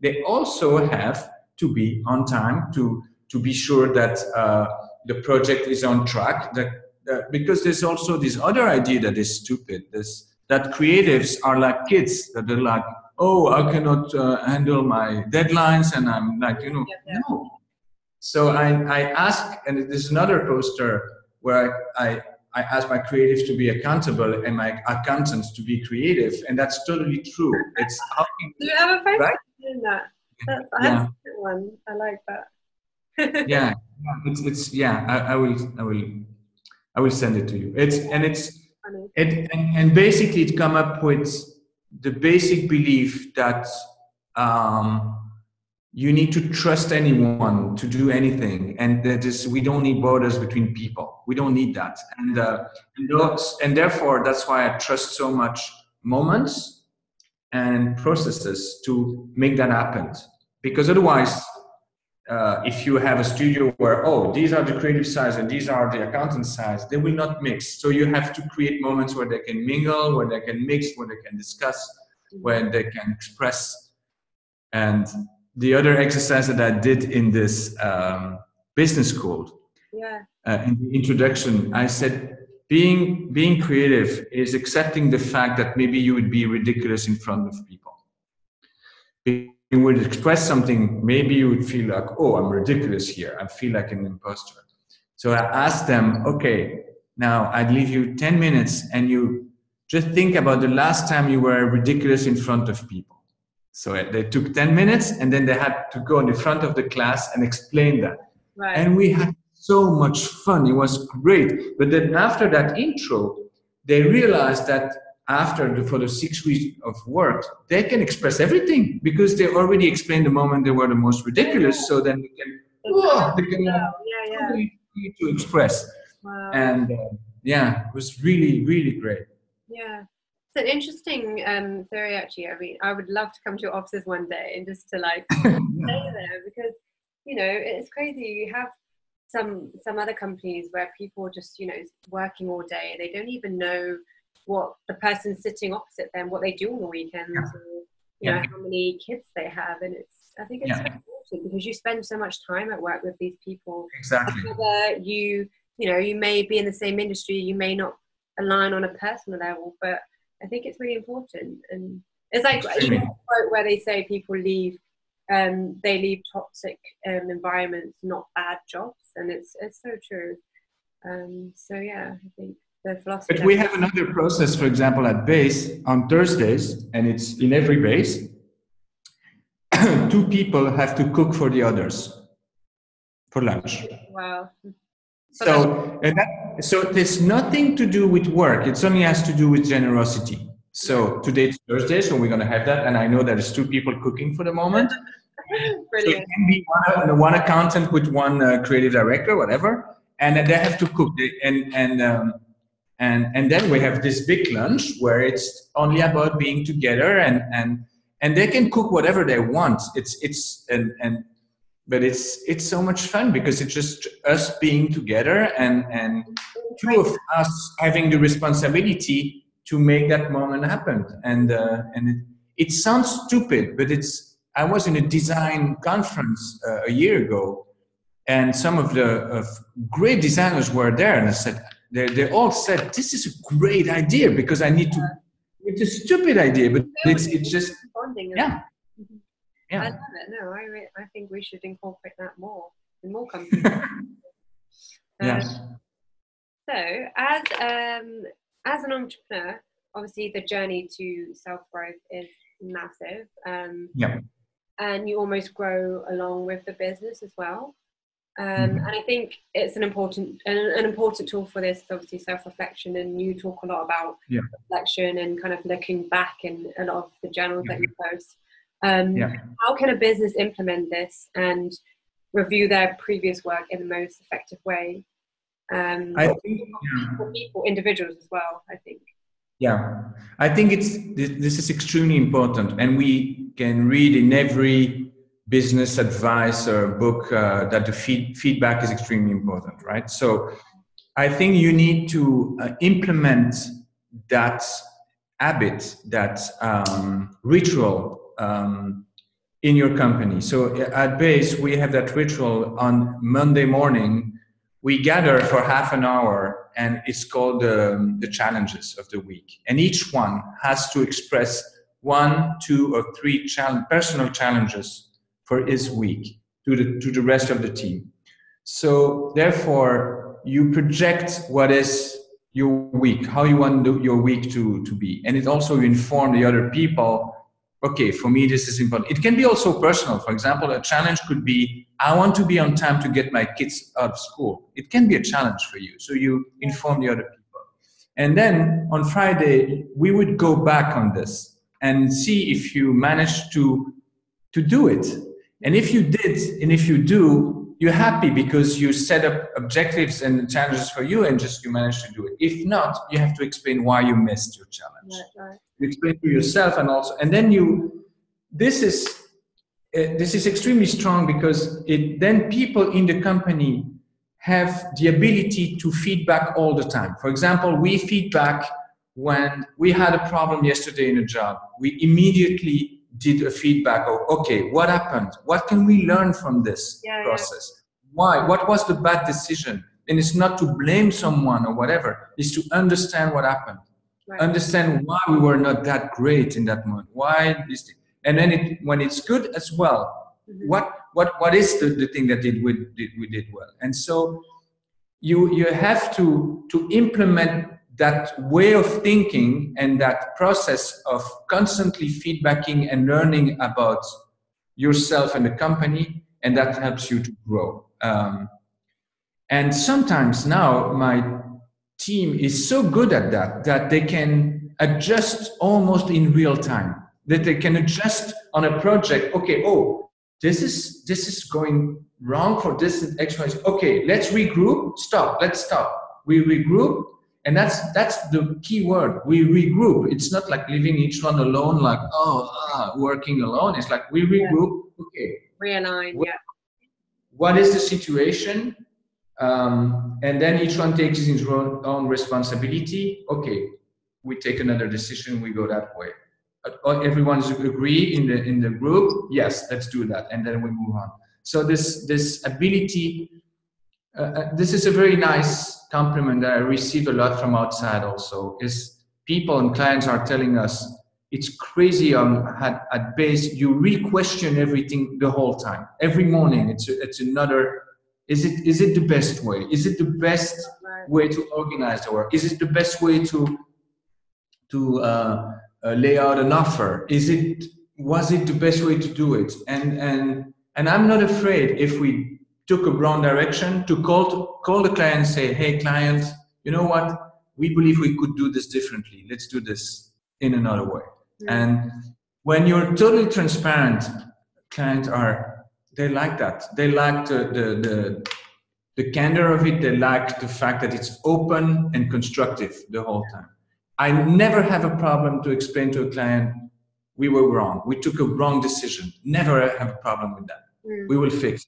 They also have to be on time, to, to be sure that uh, the project is on track. That, uh, because there's also this other idea that is stupid, this, that creatives are like kids, that they're like, oh, I cannot uh, handle my deadlines, and I'm like, you know, no. So I, I ask, and there's another poster where I, I I ask my creatives to be accountable and my accountants to be creative, and that's totally true. It's how do you have a person right? in that? That's, yeah. a good one. I like that. yeah, it's it's yeah. I, I, will I will I will send it to you. It's and it's it and, and basically it come up with the basic belief that um, you need to trust anyone to do anything, and that is we don't need borders between people. We don't need that, and uh, and, those, and therefore that's why I trust so much moments and processes to make that happen. Because otherwise, uh, if you have a studio where oh these are the creative sides and these are the accountant sides they will not mix so you have to create moments where they can mingle where they can mix where they can discuss where they can express and the other exercise that i did in this um, business school yeah. uh, in the introduction i said being being creative is accepting the fact that maybe you would be ridiculous in front of people you would express something, maybe you would feel like, oh, I'm ridiculous here. I feel like an imposter. So I asked them, okay, now I'd leave you 10 minutes and you just think about the last time you were ridiculous in front of people. So they took 10 minutes and then they had to go in the front of the class and explain that. Right. And we had so much fun. It was great. But then after that intro, they realized that after the, for the six weeks of work, they can express everything because they already explained the moment they were the most ridiculous. So then they can, oh, they can yeah, yeah, yeah. to express. Wow. And uh, yeah, it was really, really great. Yeah. It's an interesting um, theory, actually. I mean, I would love to come to your offices one day and just to like stay there because, you know, it's crazy. You have some some other companies where people just, you know, working all day. They don't even know what the person sitting opposite them, what they do on the weekends, Yeah. or you know how many kids they have, and it's I think it's Yeah. important because you spend so much time at work with these people. Exactly. Whether you you know you may be in the same industry, you may not align on a personal level, but I think it's really important. And it's like you know, quote where they say people leave. Um, they leave toxic um, environments, not bad jobs, and it's it's so true. Um, so yeah, I think the philosophy. But we have another process, for example, at base on Thursdays, and it's in every base. Two people have to cook for the others for lunch. wow. So, and that, so there's nothing to do with work. It only has to do with generosity. So today it's Thursday, so we're gonna have that, and I know there's two people cooking for the moment. So it can be one, one accountant with one uh, creative director, whatever, and they have to cook. They- And and um, and and then we have this big lunch where it's only about being together and and and they can cook whatever they want. It's it's and and but it's it's so much fun because it's just us being together and and two of us having the responsibility to make that moment happen. And uh, and it, it sounds stupid, but it's. I was in a design conference uh, a year ago, and some of the of great designers were there, and I said they they all said this is a great idea because I need to. It's a stupid idea, but it's it's just bonding. yeah. Mhm. I yeah. love it. No, I re- I think we should incorporate that more in more companies. Yeah. Um, so, as um, as an entrepreneur, obviously the journey to self growth is massive, um, Yeah. and you almost grow along with the business as well. Um, Mhm. And I think it's an important an, an important tool for this, is obviously self reflection. And you talk a lot about Yeah. reflection and kind of looking back in a lot of the journals that you post. Um, Yeah. How can a business implement this and review their previous work in the most effective way? Um, I think for people, individuals as well. I think. Yeah, I think it's this, this is extremely important, and we can read in every business advice or book uh, that the feed, feedback is extremely important, right? So, I think you need to uh, implement that habit, that um, ritual um, in your company. So, at base, we have that ritual on Monday morning we gather for half an hour and it's called um, the challenges of the week. And each one has to express one two or three personal challenges for his week to the, to the rest of the team. So therefore you project what is your week how you want your week to, to be. And it also inform the other people okay for me this is important. It can be also personal. For example a challenge could be i want to be on time to get my kids out of school. It can be a challenge for you so you inform the other people. And then on friday we would go back on this and see if you managed to to do it. And if you did and if you do you're happy because you set up objectives and challenges for you and just you managed to do it. If not you have to explain why you missed your challenge. Right, right. You explain to yourself and also and then you this is uh, this is extremely strong because it then people in the company have the ability to feedback all the time. For example we feedback when we had a problem yesterday in a job. We immediately did a feedback of okay what happened? What can we learn from this Yeah, yeah. process? Why? What was the bad decision? And it's not to blame someone or whatever. It's to understand what happened Right. understand why we were not that great in that moment why this and then it, when it's good as well Mhm. what what what is the, the thing that did we did we did well and so you you have to to implement that way of thinking and that process of constantly feedbacking and learning about yourself and the company and that helps you to grow um, and sometimes now my team is so good at that that they can adjust almost in real time. That they can adjust on a project okay oh this is this is going wrong for this x y Z. okay let's regroup. Stop. Let's stop. We regroup and that's that's the key word. We regroup. It's not like leaving each one alone like oh ah, working alone. It's like we regroup. Okay. Realign. Yeah. what is the situation um, and then each one takes his own, responsibility. Okay we take another decision we go that way. Everyone's agree in the in the group? Yes let's do that and then we move on. So this this ability uh, uh, this is a very nice compliment that i receive a lot from outside also is people and clients are telling us it's crazy on at, at base you re-question everything the whole time. Every morning it's it's another is it is it the best way? Is it the best way to organize the work? Is it the best way to to uh, uh, lay out an offer? Is it was it the best way to do it? And and and i'm not afraid if we took a wrong direction to call to call the client and say hey client you know what? We believe we could do this differently. Let's do this in another way. Yeah. and when you're totally transparent clients are they like that. They like the the the, the candor of it. They like the fact that it's open and constructive the whole time. I never have a problem to explain to a client we were wrong. We took a wrong decision. Never have a problem with that. Mm. we will fix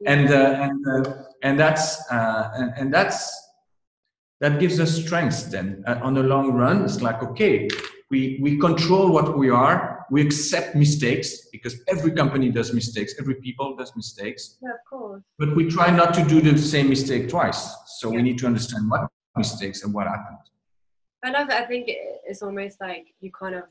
it. and uh, and uh, and that's uh, and, and that's that gives us strength then uh, on the long run. It's like okay we we control what we are we accept mistakes because every company does mistakes every people does mistakes Yeah, of course. but we try not to do the same mistake twice so Yeah. we need to understand what mistakes and what happened I love it. I think it's almost like you kind of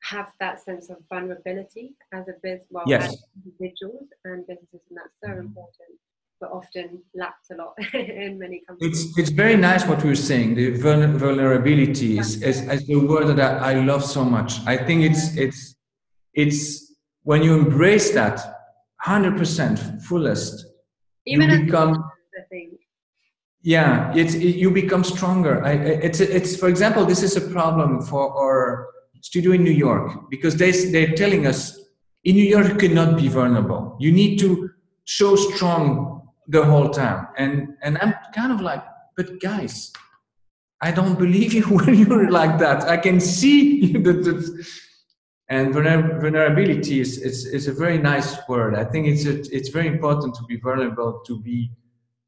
have that sense of vulnerability as a business, well, Yes. as individuals and businesses, and that's so Mhm. important, but often lacked a lot in many companies. It's it's very nice what we're saying. The vulner- vulnerability is, is, is the word that I, I love so much. I think it's it's it's when you embrace that hundred percent fullest, Even you become I think. yeah, it's it, you become stronger. I- it's it's for example, this is a problem for our studio in New York because they they're telling us in New York you cannot be vulnerable. You need to show strong the whole time, and and I'm kind of like, but guys, I don't believe you when you're like that. I can see that. that- and vulnerability is, is, is a very nice word. I think it's a, it's very important to be vulnerable, to be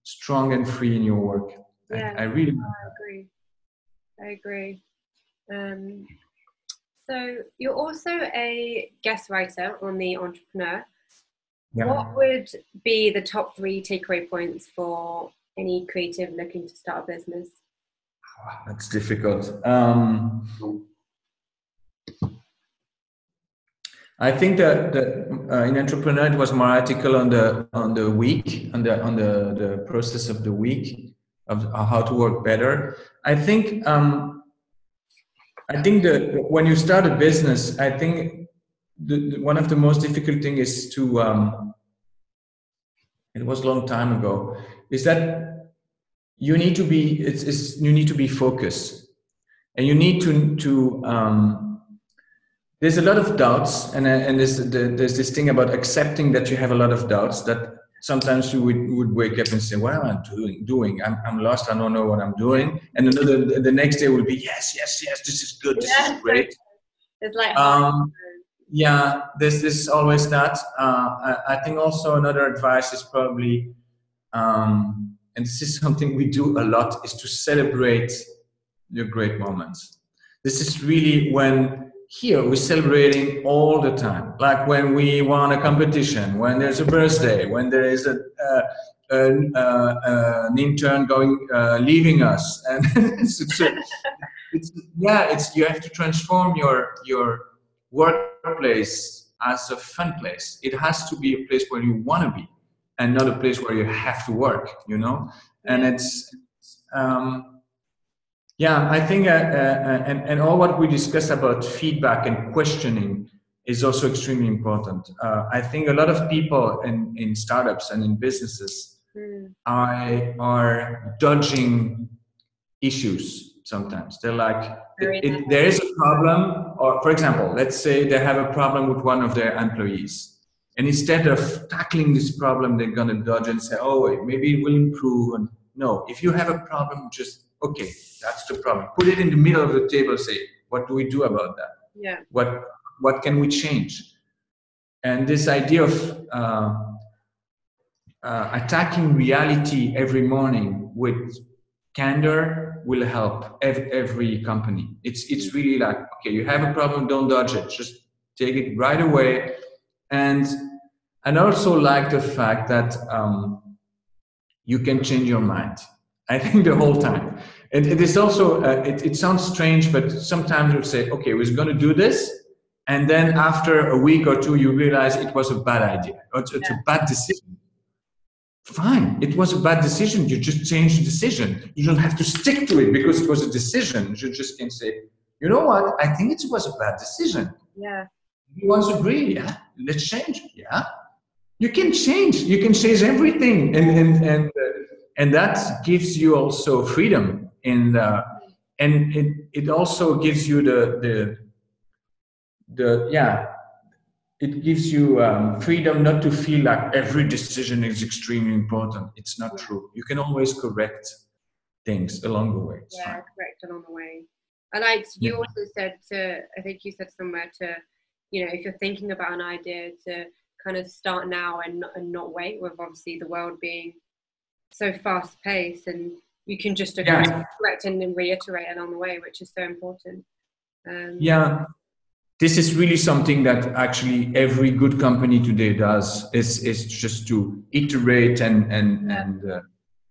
strong and free in your work. Yeah. I, I really I agree. I agree. Um, so you're also a guest writer on the Entrepreneur. Yeah. What would be the top three takeaway points for any creative looking to start a business? That's difficult. Um, I think that, that uh, in entrepreneur it was more article on the on the week on the on the, the process of the week of how to work better. I think um, I think that when you start a business, I think the, the- one of the most difficult thing is to um, it was a long time ago is that you need to be it's, it's you need to be focused and you need to to um, there's a lot of doubts and uh, and there's the, there's this thing about accepting that you have a lot of doubts that sometimes you would, would wake up and say, "What am I doing? Doing? I'm, I'm lost. I don't know what I'm doing." And another the next day will be, "Yes, yes, yes. This is good. This is great." It's like Um, yeah, this is always that. Uh, I, I think also another advice is probably, um, and this is something we do a lot, is to celebrate your great moments. This is really when here we're celebrating all the time like when we won a competition when there's a birthday when there is a, uh, an, uh, an intern going uh, leaving us and it's, yeah it's you have to transform your your workplace as a fun place it has to be a place where you want to be and not a place where you have to work you know and it's um, yeah, I think, uh, uh, uh, and, and all what we discussed about feedback and questioning is also extremely important. Uh, I think a lot of people in, in startups and in businesses mm. are, are dodging issues sometimes. They're like, it, it, there is a problem, or for example, let's say they have a problem with one of their employees. And instead of tackling this problem, they're going to dodge and say, oh, wait, maybe it will improve. And no, if you have a problem, just okay, that's the problem. Put it in the middle of the table. Say, what do we do about that? Yeah. What what can we change? And this idea of uh, uh, attacking reality every morning with candor will help every, every company. It's it's really like okay, you have a problem, don't dodge it. Just take it right away. And and also like the fact that um, you can change your mind I think the whole time. And it is also, uh, it, it sounds strange, but sometimes you say, okay, we're going to do this. And then after a week or two, you realize it was a bad idea. It's, it's yeah. a bad decision. Fine, it was a bad decision. You just change the decision. You don't have to stick to it because it was a decision. You just can say, you know what? I think it was a bad decision. Yeah. Everyone's agree. Yeah. Let's change. Yeah. You can change. You can change everything. And, and, and uh, and that gives you also freedom and the, and it, it also gives you the the the yeah it gives you um, freedom not to feel like every decision is extremely important it's not true you can always correct things along the way it's yeah fine. correct along the way And i you yeah. also said to i think you said somewhere to you know if you're thinking about an idea to kind of start now and, and not wait with obviously the world being so fast paced and you can just yeah. correct and reiterate along the way, which is so important. Um, yeah, this is really something that actually every good company today does. Is is just to iterate and and and uh,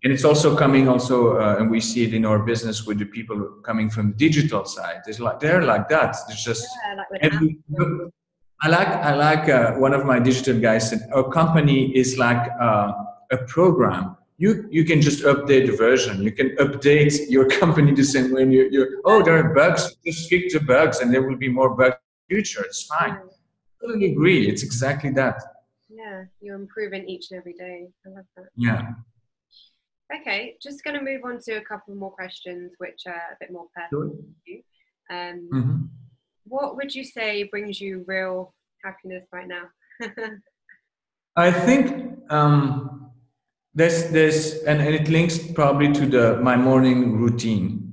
and it's also coming also, uh, and we see it in our business with the people coming from the digital side. It's like they're like that. It's just yeah, like every, I like I like uh, one of my digital guys said our company is like uh, a program you you can just update the version. You can update your company the same way. You you oh there are bugs. Just fix the bugs, and there will be more bugs future. It's fine. Yeah. Totally agree. It's exactly that. Yeah, you're improving each and every day. I love that. Yeah. Okay, just going to move on to a couple more questions, which are a bit more personal. Sure. Um, mm-hmm. What would you say brings you real happiness right now? I think um, there's this and, and it links probably to the my morning routine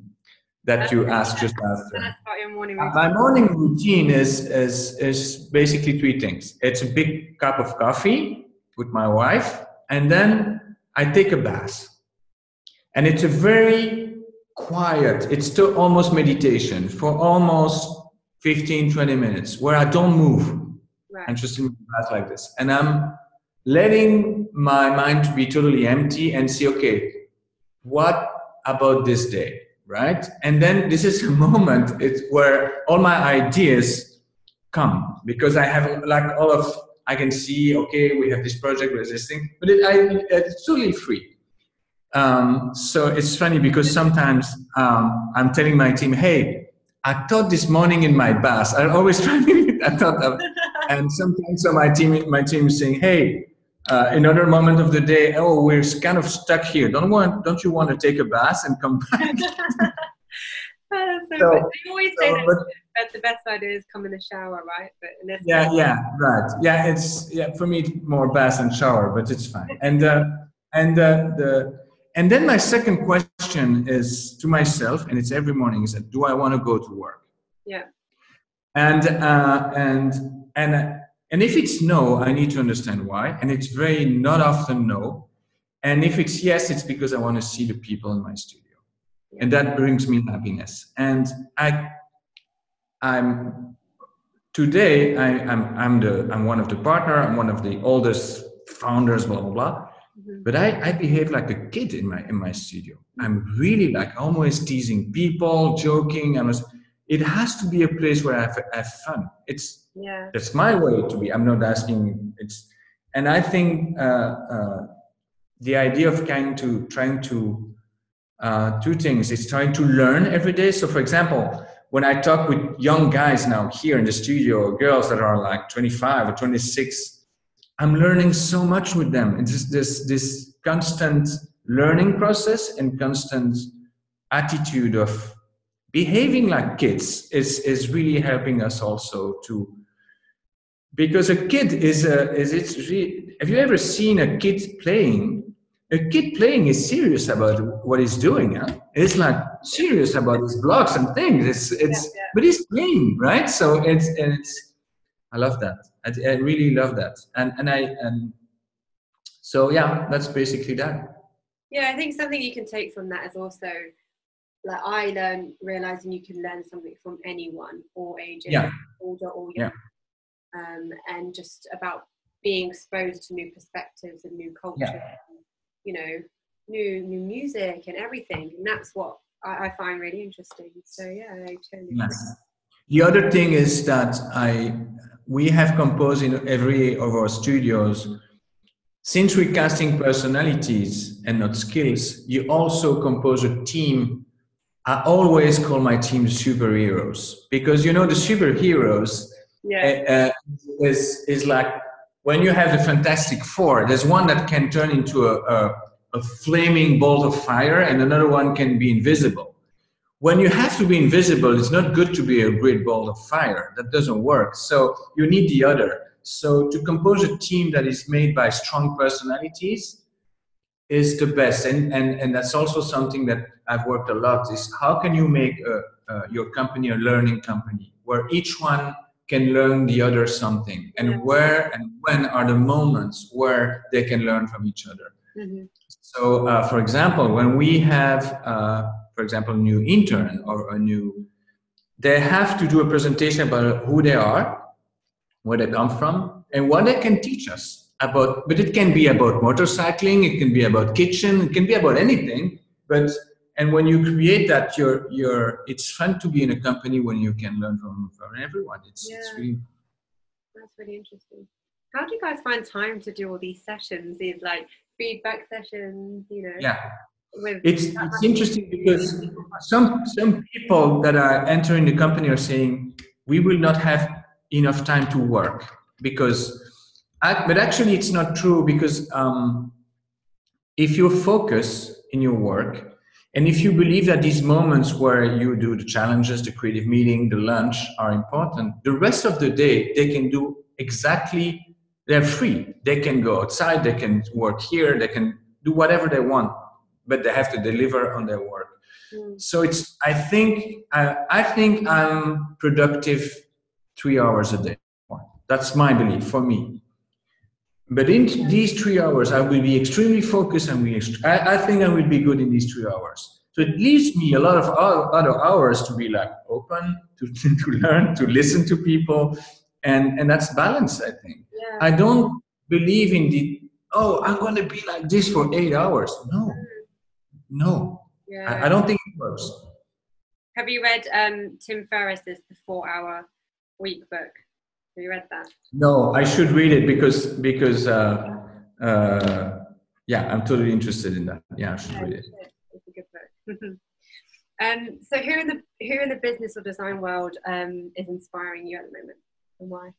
that you asked just after. Morning my morning routine is, is is basically three things. It's a big cup of coffee with my wife, and then I take a bath. And it's a very quiet, it's still almost meditation for almost 15, 20 minutes where I don't move. Right. I'm just in the bath like this. And I'm letting my mind to be totally empty and see okay what about this day right and then this is a moment it's where all my ideas come because i have like all of i can see okay we have this project with this thing but it, I, it's totally free um, so it's funny because sometimes um, i'm telling my team hey i thought this morning in my bus. i always try to i thought of, and sometimes so my team my team is saying hey uh, another moment of the day, oh, we're kind of stuck here. Don't want, don't you want to take a bath and come back? So, so they always say so, that, but, the best idea is come in the shower, right? But yeah, yeah, right. Yeah, it's yeah for me more bath and shower, but it's fine. And uh, and uh, the and then my second question is to myself, and it's every morning: is that do I want to go to work? Yeah. And uh, and and and if it's no, I need to understand why. And it's very not often no. And if it's yes, it's because I want to see the people in my studio, and that brings me happiness. And I, I'm today I, am I'm, I'm the I'm one of the partner. I'm one of the oldest founders. Blah blah blah. Mm-hmm. But I, I behave like a kid in my in my studio. I'm really like always teasing people, joking. I was. It has to be a place where I have, I have fun. It's yeah. That's my way to be. I'm not asking. It's, and I think uh, uh, the idea of trying to trying to uh, two things. It's trying to learn every day. So, for example, when I talk with young guys now here in the studio, or girls that are like 25 or 26 I'm learning so much with them. It's this this constant learning process and constant attitude of behaving like kids is is really helping us also to because a kid is a is it's really, have you ever seen a kid playing a kid playing is serious about what he's doing huh? it's like serious about his blocks and things it's it's yeah, yeah. but he's playing right so it's it's i love that I, I really love that, and and I and so yeah, that's basically that. Yeah, I think something you can take from that is also like I learned realizing you can learn something from anyone or age, yeah. older or young, yeah. Um, and just about being exposed to new perspectives and new culture, yeah. and, you know, new new music and everything, and that's what I, I find really interesting. So yeah, I totally. Yes. The other thing is that I we have composed in every of our studios. Since we're casting personalities and not skills, you also compose a team. I always call my team superheroes because you know the superheroes yeah. uh, is is like when you have the Fantastic Four. There's one that can turn into a, a, a flaming bolt of fire, and another one can be invisible when you have to be invisible, it's not good to be a great ball of fire. That doesn't work. So you need the other. So to compose a team that is made by strong personalities is the best. And, and, and that's also something that I've worked a lot is how can you make a, uh, your company a learning company where each one can learn the other something and where and when are the moments where they can learn from each other. Mm-hmm. So, uh, for example, when we have uh, for example, a new intern or a new, they have to do a presentation about who they are, where they come from, and what they can teach us about. But it can be about motorcycling, it can be about kitchen, it can be about anything. But and when you create that, you're you're it's fun to be in a company when you can learn from from everyone. It's, yeah. it's really that's really interesting. How do you guys find time to do all these sessions? These like feedback sessions, you know? Yeah, it's it's interesting because some some people that are entering the company are saying we will not have enough time to work because but actually it's not true because um, if you focus in your work and if you believe that these moments where you do the challenges the creative meeting the lunch are important the rest of the day they can do exactly they're free they can go outside they can work here they can do whatever they want but they have to deliver on their work. Mm. So it's I think I, I think I'm productive three hours a day. That's my belief for me. But in these three hours, I will be extremely focused and we, I, I think I will be good in these three hours. So it leaves me a lot of other hours to be like open, to, to learn, to listen to people. And, and that's balance, I think. Yeah. I don't believe in the, oh, I'm going to be like this for eight hours. No. Mm. No. Yeah. I, I don't think it works. Have you read um, Tim Ferriss's The Four Hour Week book? Have you read that? No, I should read it because because uh, uh, yeah, I'm totally interested in that. Yeah, I should read it. It's a good book. um, so, who in the who in the business or design world um, is inspiring you at the moment, and why?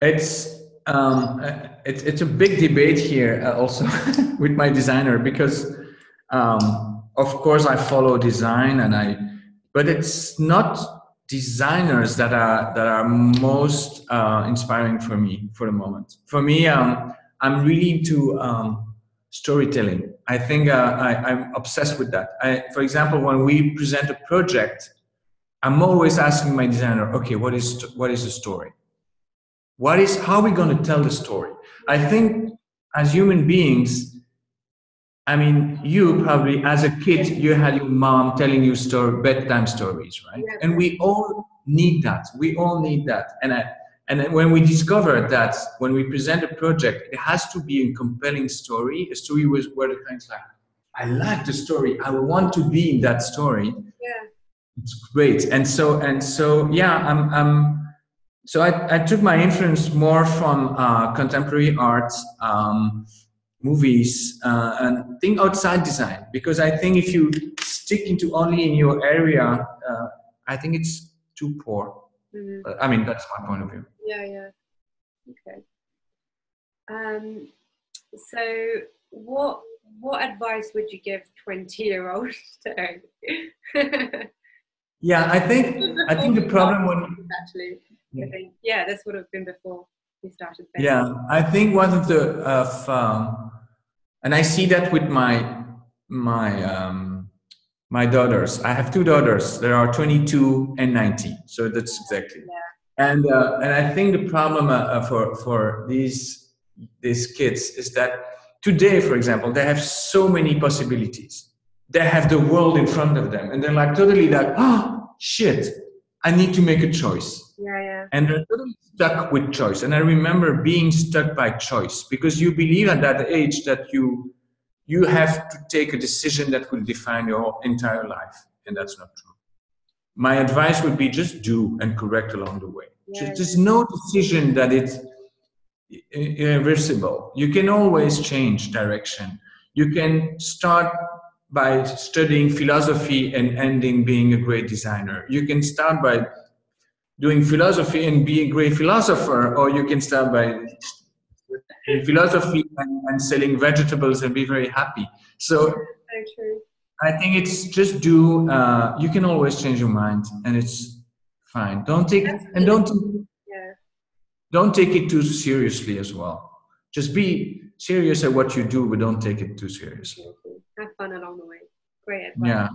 It's um, it's it's a big debate here uh, also with my designer because um, of course, I follow design and I but it's not designers that are that are most uh, inspiring for me for the moment. For me, um, I'm really into um, storytelling. I think uh, I, am obsessed with that. I, for example, when we present a project, I'm always asking my designer, okay, what is what is the story? What is how are we going to tell the story? I think as human beings, I mean, you probably as a kid, you had your mom telling you story, bedtime stories, right? And we all need that. We all need that. And I, and when we discovered that when we present a project, it has to be a compelling story, a story with where the client's like, I like the story. I want to be in that story. Yeah. It's great. And so and so yeah, I'm I'm so I, I took my influence more from uh, contemporary art, um, movies, uh, and think outside design because I think if you stick into only in your area, uh, I think it's too poor. Mm-hmm. I mean, that's my point of view. Yeah, yeah. Okay. Um, so, what what advice would you give twenty year olds today? yeah, I think I think the problem when actually I think, yeah, this would have been before we started. Yeah, I think one of the of um, and I see that with my my um, my daughters. I have two daughters. There are 22 and 19. So that's exactly. Yeah. And uh, and I think the problem uh, uh, for for these these kids is that today, for example, they have so many possibilities. They have the world in front of them, and they're like totally like, oh shit, I need to make a choice yeah, yeah. And they're totally stuck with choice. And I remember being stuck by choice because you believe at that age that you you have to take a decision that will define your entire life, and that's not true. My advice would be just do and correct along the way. Yeah, There's no decision that it's irreversible. You can always change direction. You can start by studying philosophy and ending being a great designer. You can start by doing philosophy and be a great philosopher, or you can start by philosophy and, and, selling vegetables and be very happy. So I think it's just do. Uh, you can always change your mind, and it's fine. Don't take and don't yeah. don't take it too seriously as well. Just be serious at what you do, but don't take it too seriously. Have fun along the way. Great advice. Yeah.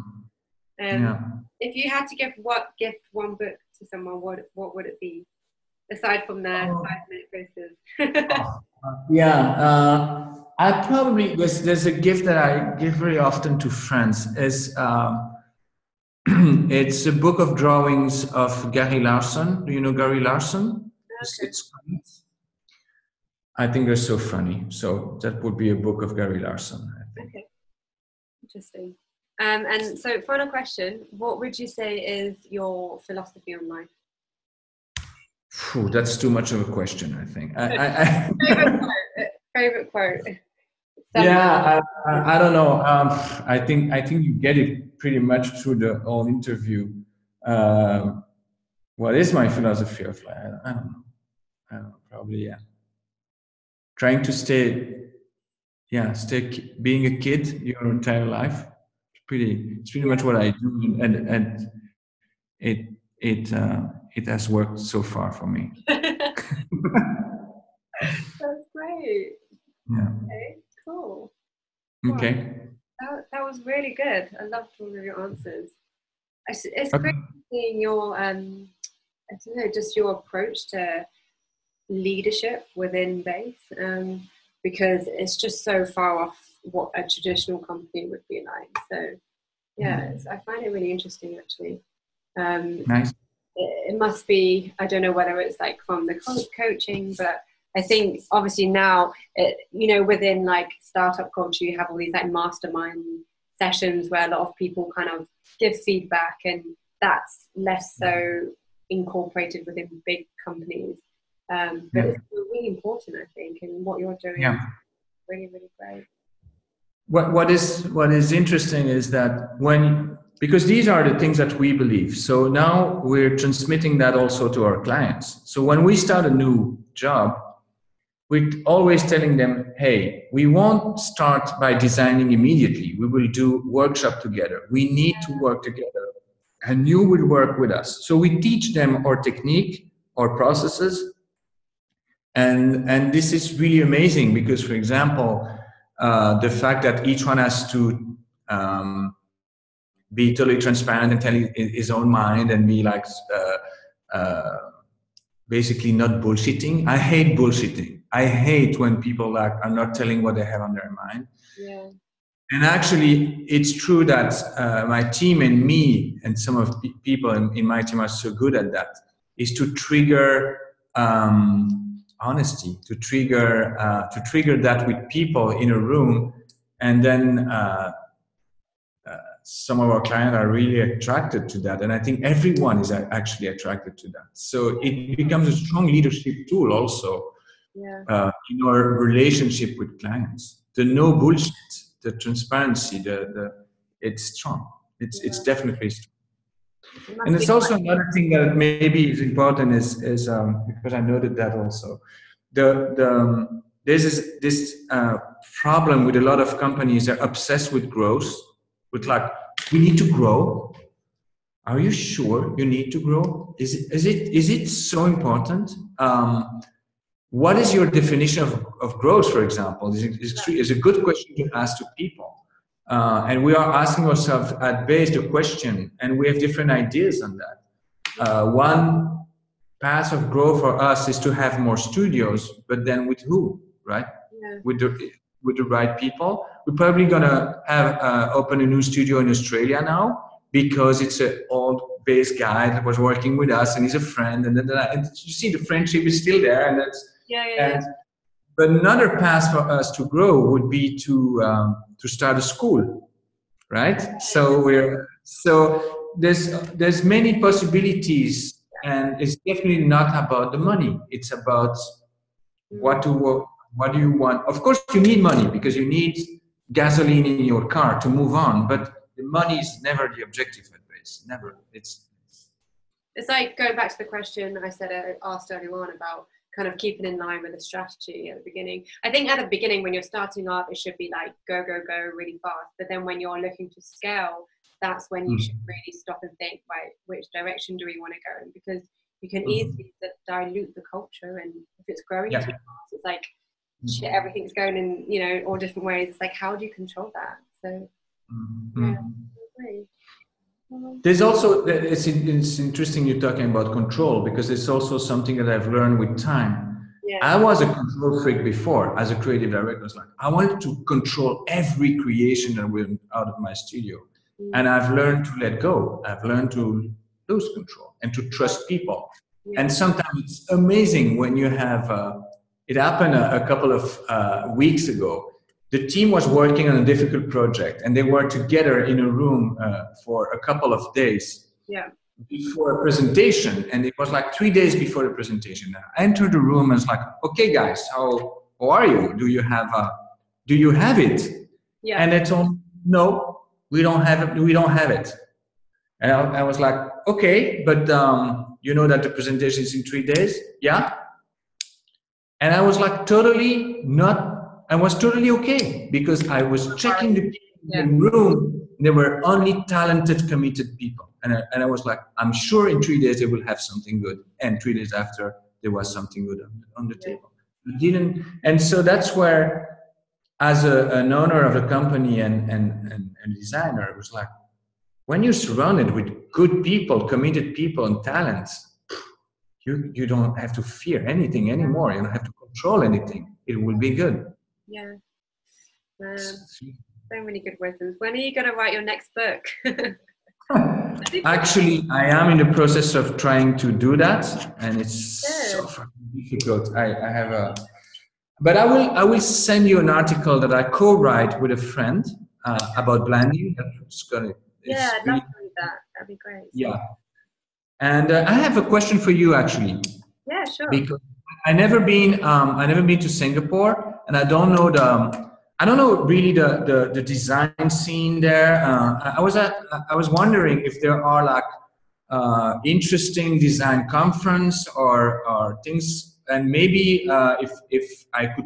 Um, yeah. If you had to give what gift one book to someone, what what would it be? Aside from the oh. five minute quizzes. yeah, uh, I probably there's there's a gift that I give very often to friends. Is um, it's a book of drawings of Gary Larson. Do you know Gary Larson? Okay. It's, it's I think they're so funny. So that would be a book of Gary Larson. I think. Okay. Interesting. Um, and so, final question: What would you say is your philosophy on life? Whew, that's too much of a question. I think. I, I, I favorite quote. Favorite quote. yeah, I, I, don't know. Um, I think I think you get it pretty much through the whole interview. Uh, what is my philosophy of life? I don't know. I don't know. Probably yeah. Trying to stay, yeah, stay being a kid your entire life pretty it's pretty much what I do, and and it it uh, it has worked so far for me. That's great. Yeah. Okay. Cool. Okay. That, that was really good. I loved all of your answers. It's, it's okay. great seeing your um, I don't know, just your approach to leadership within Base, um, because it's just so far off what a traditional company would be like. So yeah, mm. I find it really interesting actually. Um, nice. It, it, must be. I don't know whether it's like from the coaching, but I think obviously now, it, you know, within like startup culture, you have all these like mastermind sessions where a lot of people kind of give feedback, and that's less so incorporated within big companies. Um, but yeah. it's really important, I think, and what you're doing. Yeah. Really, really great what, what is what is interesting is that when because these are the things that we believe. So now we're transmitting that also to our clients. So when we start a new job we're always telling them hey we won't start by designing immediately. We will do workshop together. We need to work together. And you will work with us. So we teach them our technique, our processes, and and this is really amazing because, for example, uh, the fact that each one has to um, be totally transparent and tell his own mind and be like uh, uh, basically not bullshitting. I hate bullshitting. I hate when people like are not telling what they have on their mind. Yeah. And actually, it's true that uh, my team and me and some of the people in, in, my team are so good at that. Is to trigger um, honesty, to trigger uh, to trigger that with people in a room, and then uh, uh some of our clients are really attracted to that. And I think everyone is actually attracted to that. So it becomes a strong leadership tool also yeah. Uh, in our relationship with clients. The no bullshit the transparency, the, the it's strong. It's it's definitely strong. And it's also another thing that maybe is important is is um, because I noted that also. The the um, there's this this uh, problem with a lot of companies they're obsessed with growth with like we need to grow. Are you sure you need to grow? Is it is it is it so important? Um, what is your definition of, of growth, for example, is, is, is a good question to ask to people. Uh, and we are asking ourselves at base the question, and we have different ideas on that. Uh, one path of growth for us is to have more studios, but then with who, right? Yeah. With the with the right people. We're probably gonna have uh, open a new studio in Australia now because it's an old base guy that was working with us, and he's a friend, and then and you see the friendship is still there, and that's yeah, yeah, and, But another path for us to grow would be to um, to start a school, right? So we're so there's there's many possibilities, and it's definitely not about the money. It's about what do what do you want? Of course, you need money because you need gasoline in your car to move on. But the money is never the objective at base. Never. It's it's like going back to the question I said I uh, asked earlier on about kind of keeping in line with the strategy at the beginning. I think at the beginning, when you're starting up, it should be like go, go, go really fast. But then when you're looking to scale, that's when you mm. should really stop and think, right, which direction do we want to go in? Because you can mm. easily dilute the culture. And if it's growing yeah. too fast, it's like mm. shit, everything's going in, you know, all different ways. It's like, how do you control that? So, mm-hmm. yeah, there's also it's, it's interesting you're talking about control because it's also something that I've learned with time. Yeah. I was a control freak before as a creative director. I was like I wanted to control every creation that went out of my studio, mm. and I've learned to let go. I've learned to lose control and to trust people. Yeah. And sometimes it's amazing when you have. Uh, it happened a, a couple of uh, weeks ago the team was working on a difficult project and they were together in a room uh, for a couple of days yeah. before a presentation and it was like three days before the presentation. I entered the room and was like okay guys how, how are you? Do you have a do you have it? Yeah. and they told no we don't have it we don't have it. And i, I was like okay but um, you know that the presentation is in three days? Yeah. And i was like totally not I was totally okay because I was checking the people yeah. in the room. There were only talented, committed people. And I, and I was like, I'm sure in three days they will have something good. And three days after, there was something good on, on the table. I didn't, and so that's where, as a, an owner of a company and, and, and, and designer, it was like, when you're surrounded with good people, committed people, and talents, you, you don't have to fear anything anymore. You don't have to control anything. It will be good. Yeah. Um, so many good wisdoms. When are you going to write your next book? Actually, I am in the process of trying to do that, and it's so difficult. I, I have a, but I will I will send you an article that I co-write with a friend uh, about blanding. That's gonna. Yeah, I'd love to read that. That'd be great. Yeah, and uh, I have a question for you, actually. Yeah, sure. Because I never been um, I never been to Singapore, and I don't know the I don't know really the the, the design scene there. Uh, I was at, I was wondering if there are like uh, interesting design conference or or things, and maybe uh, if if I could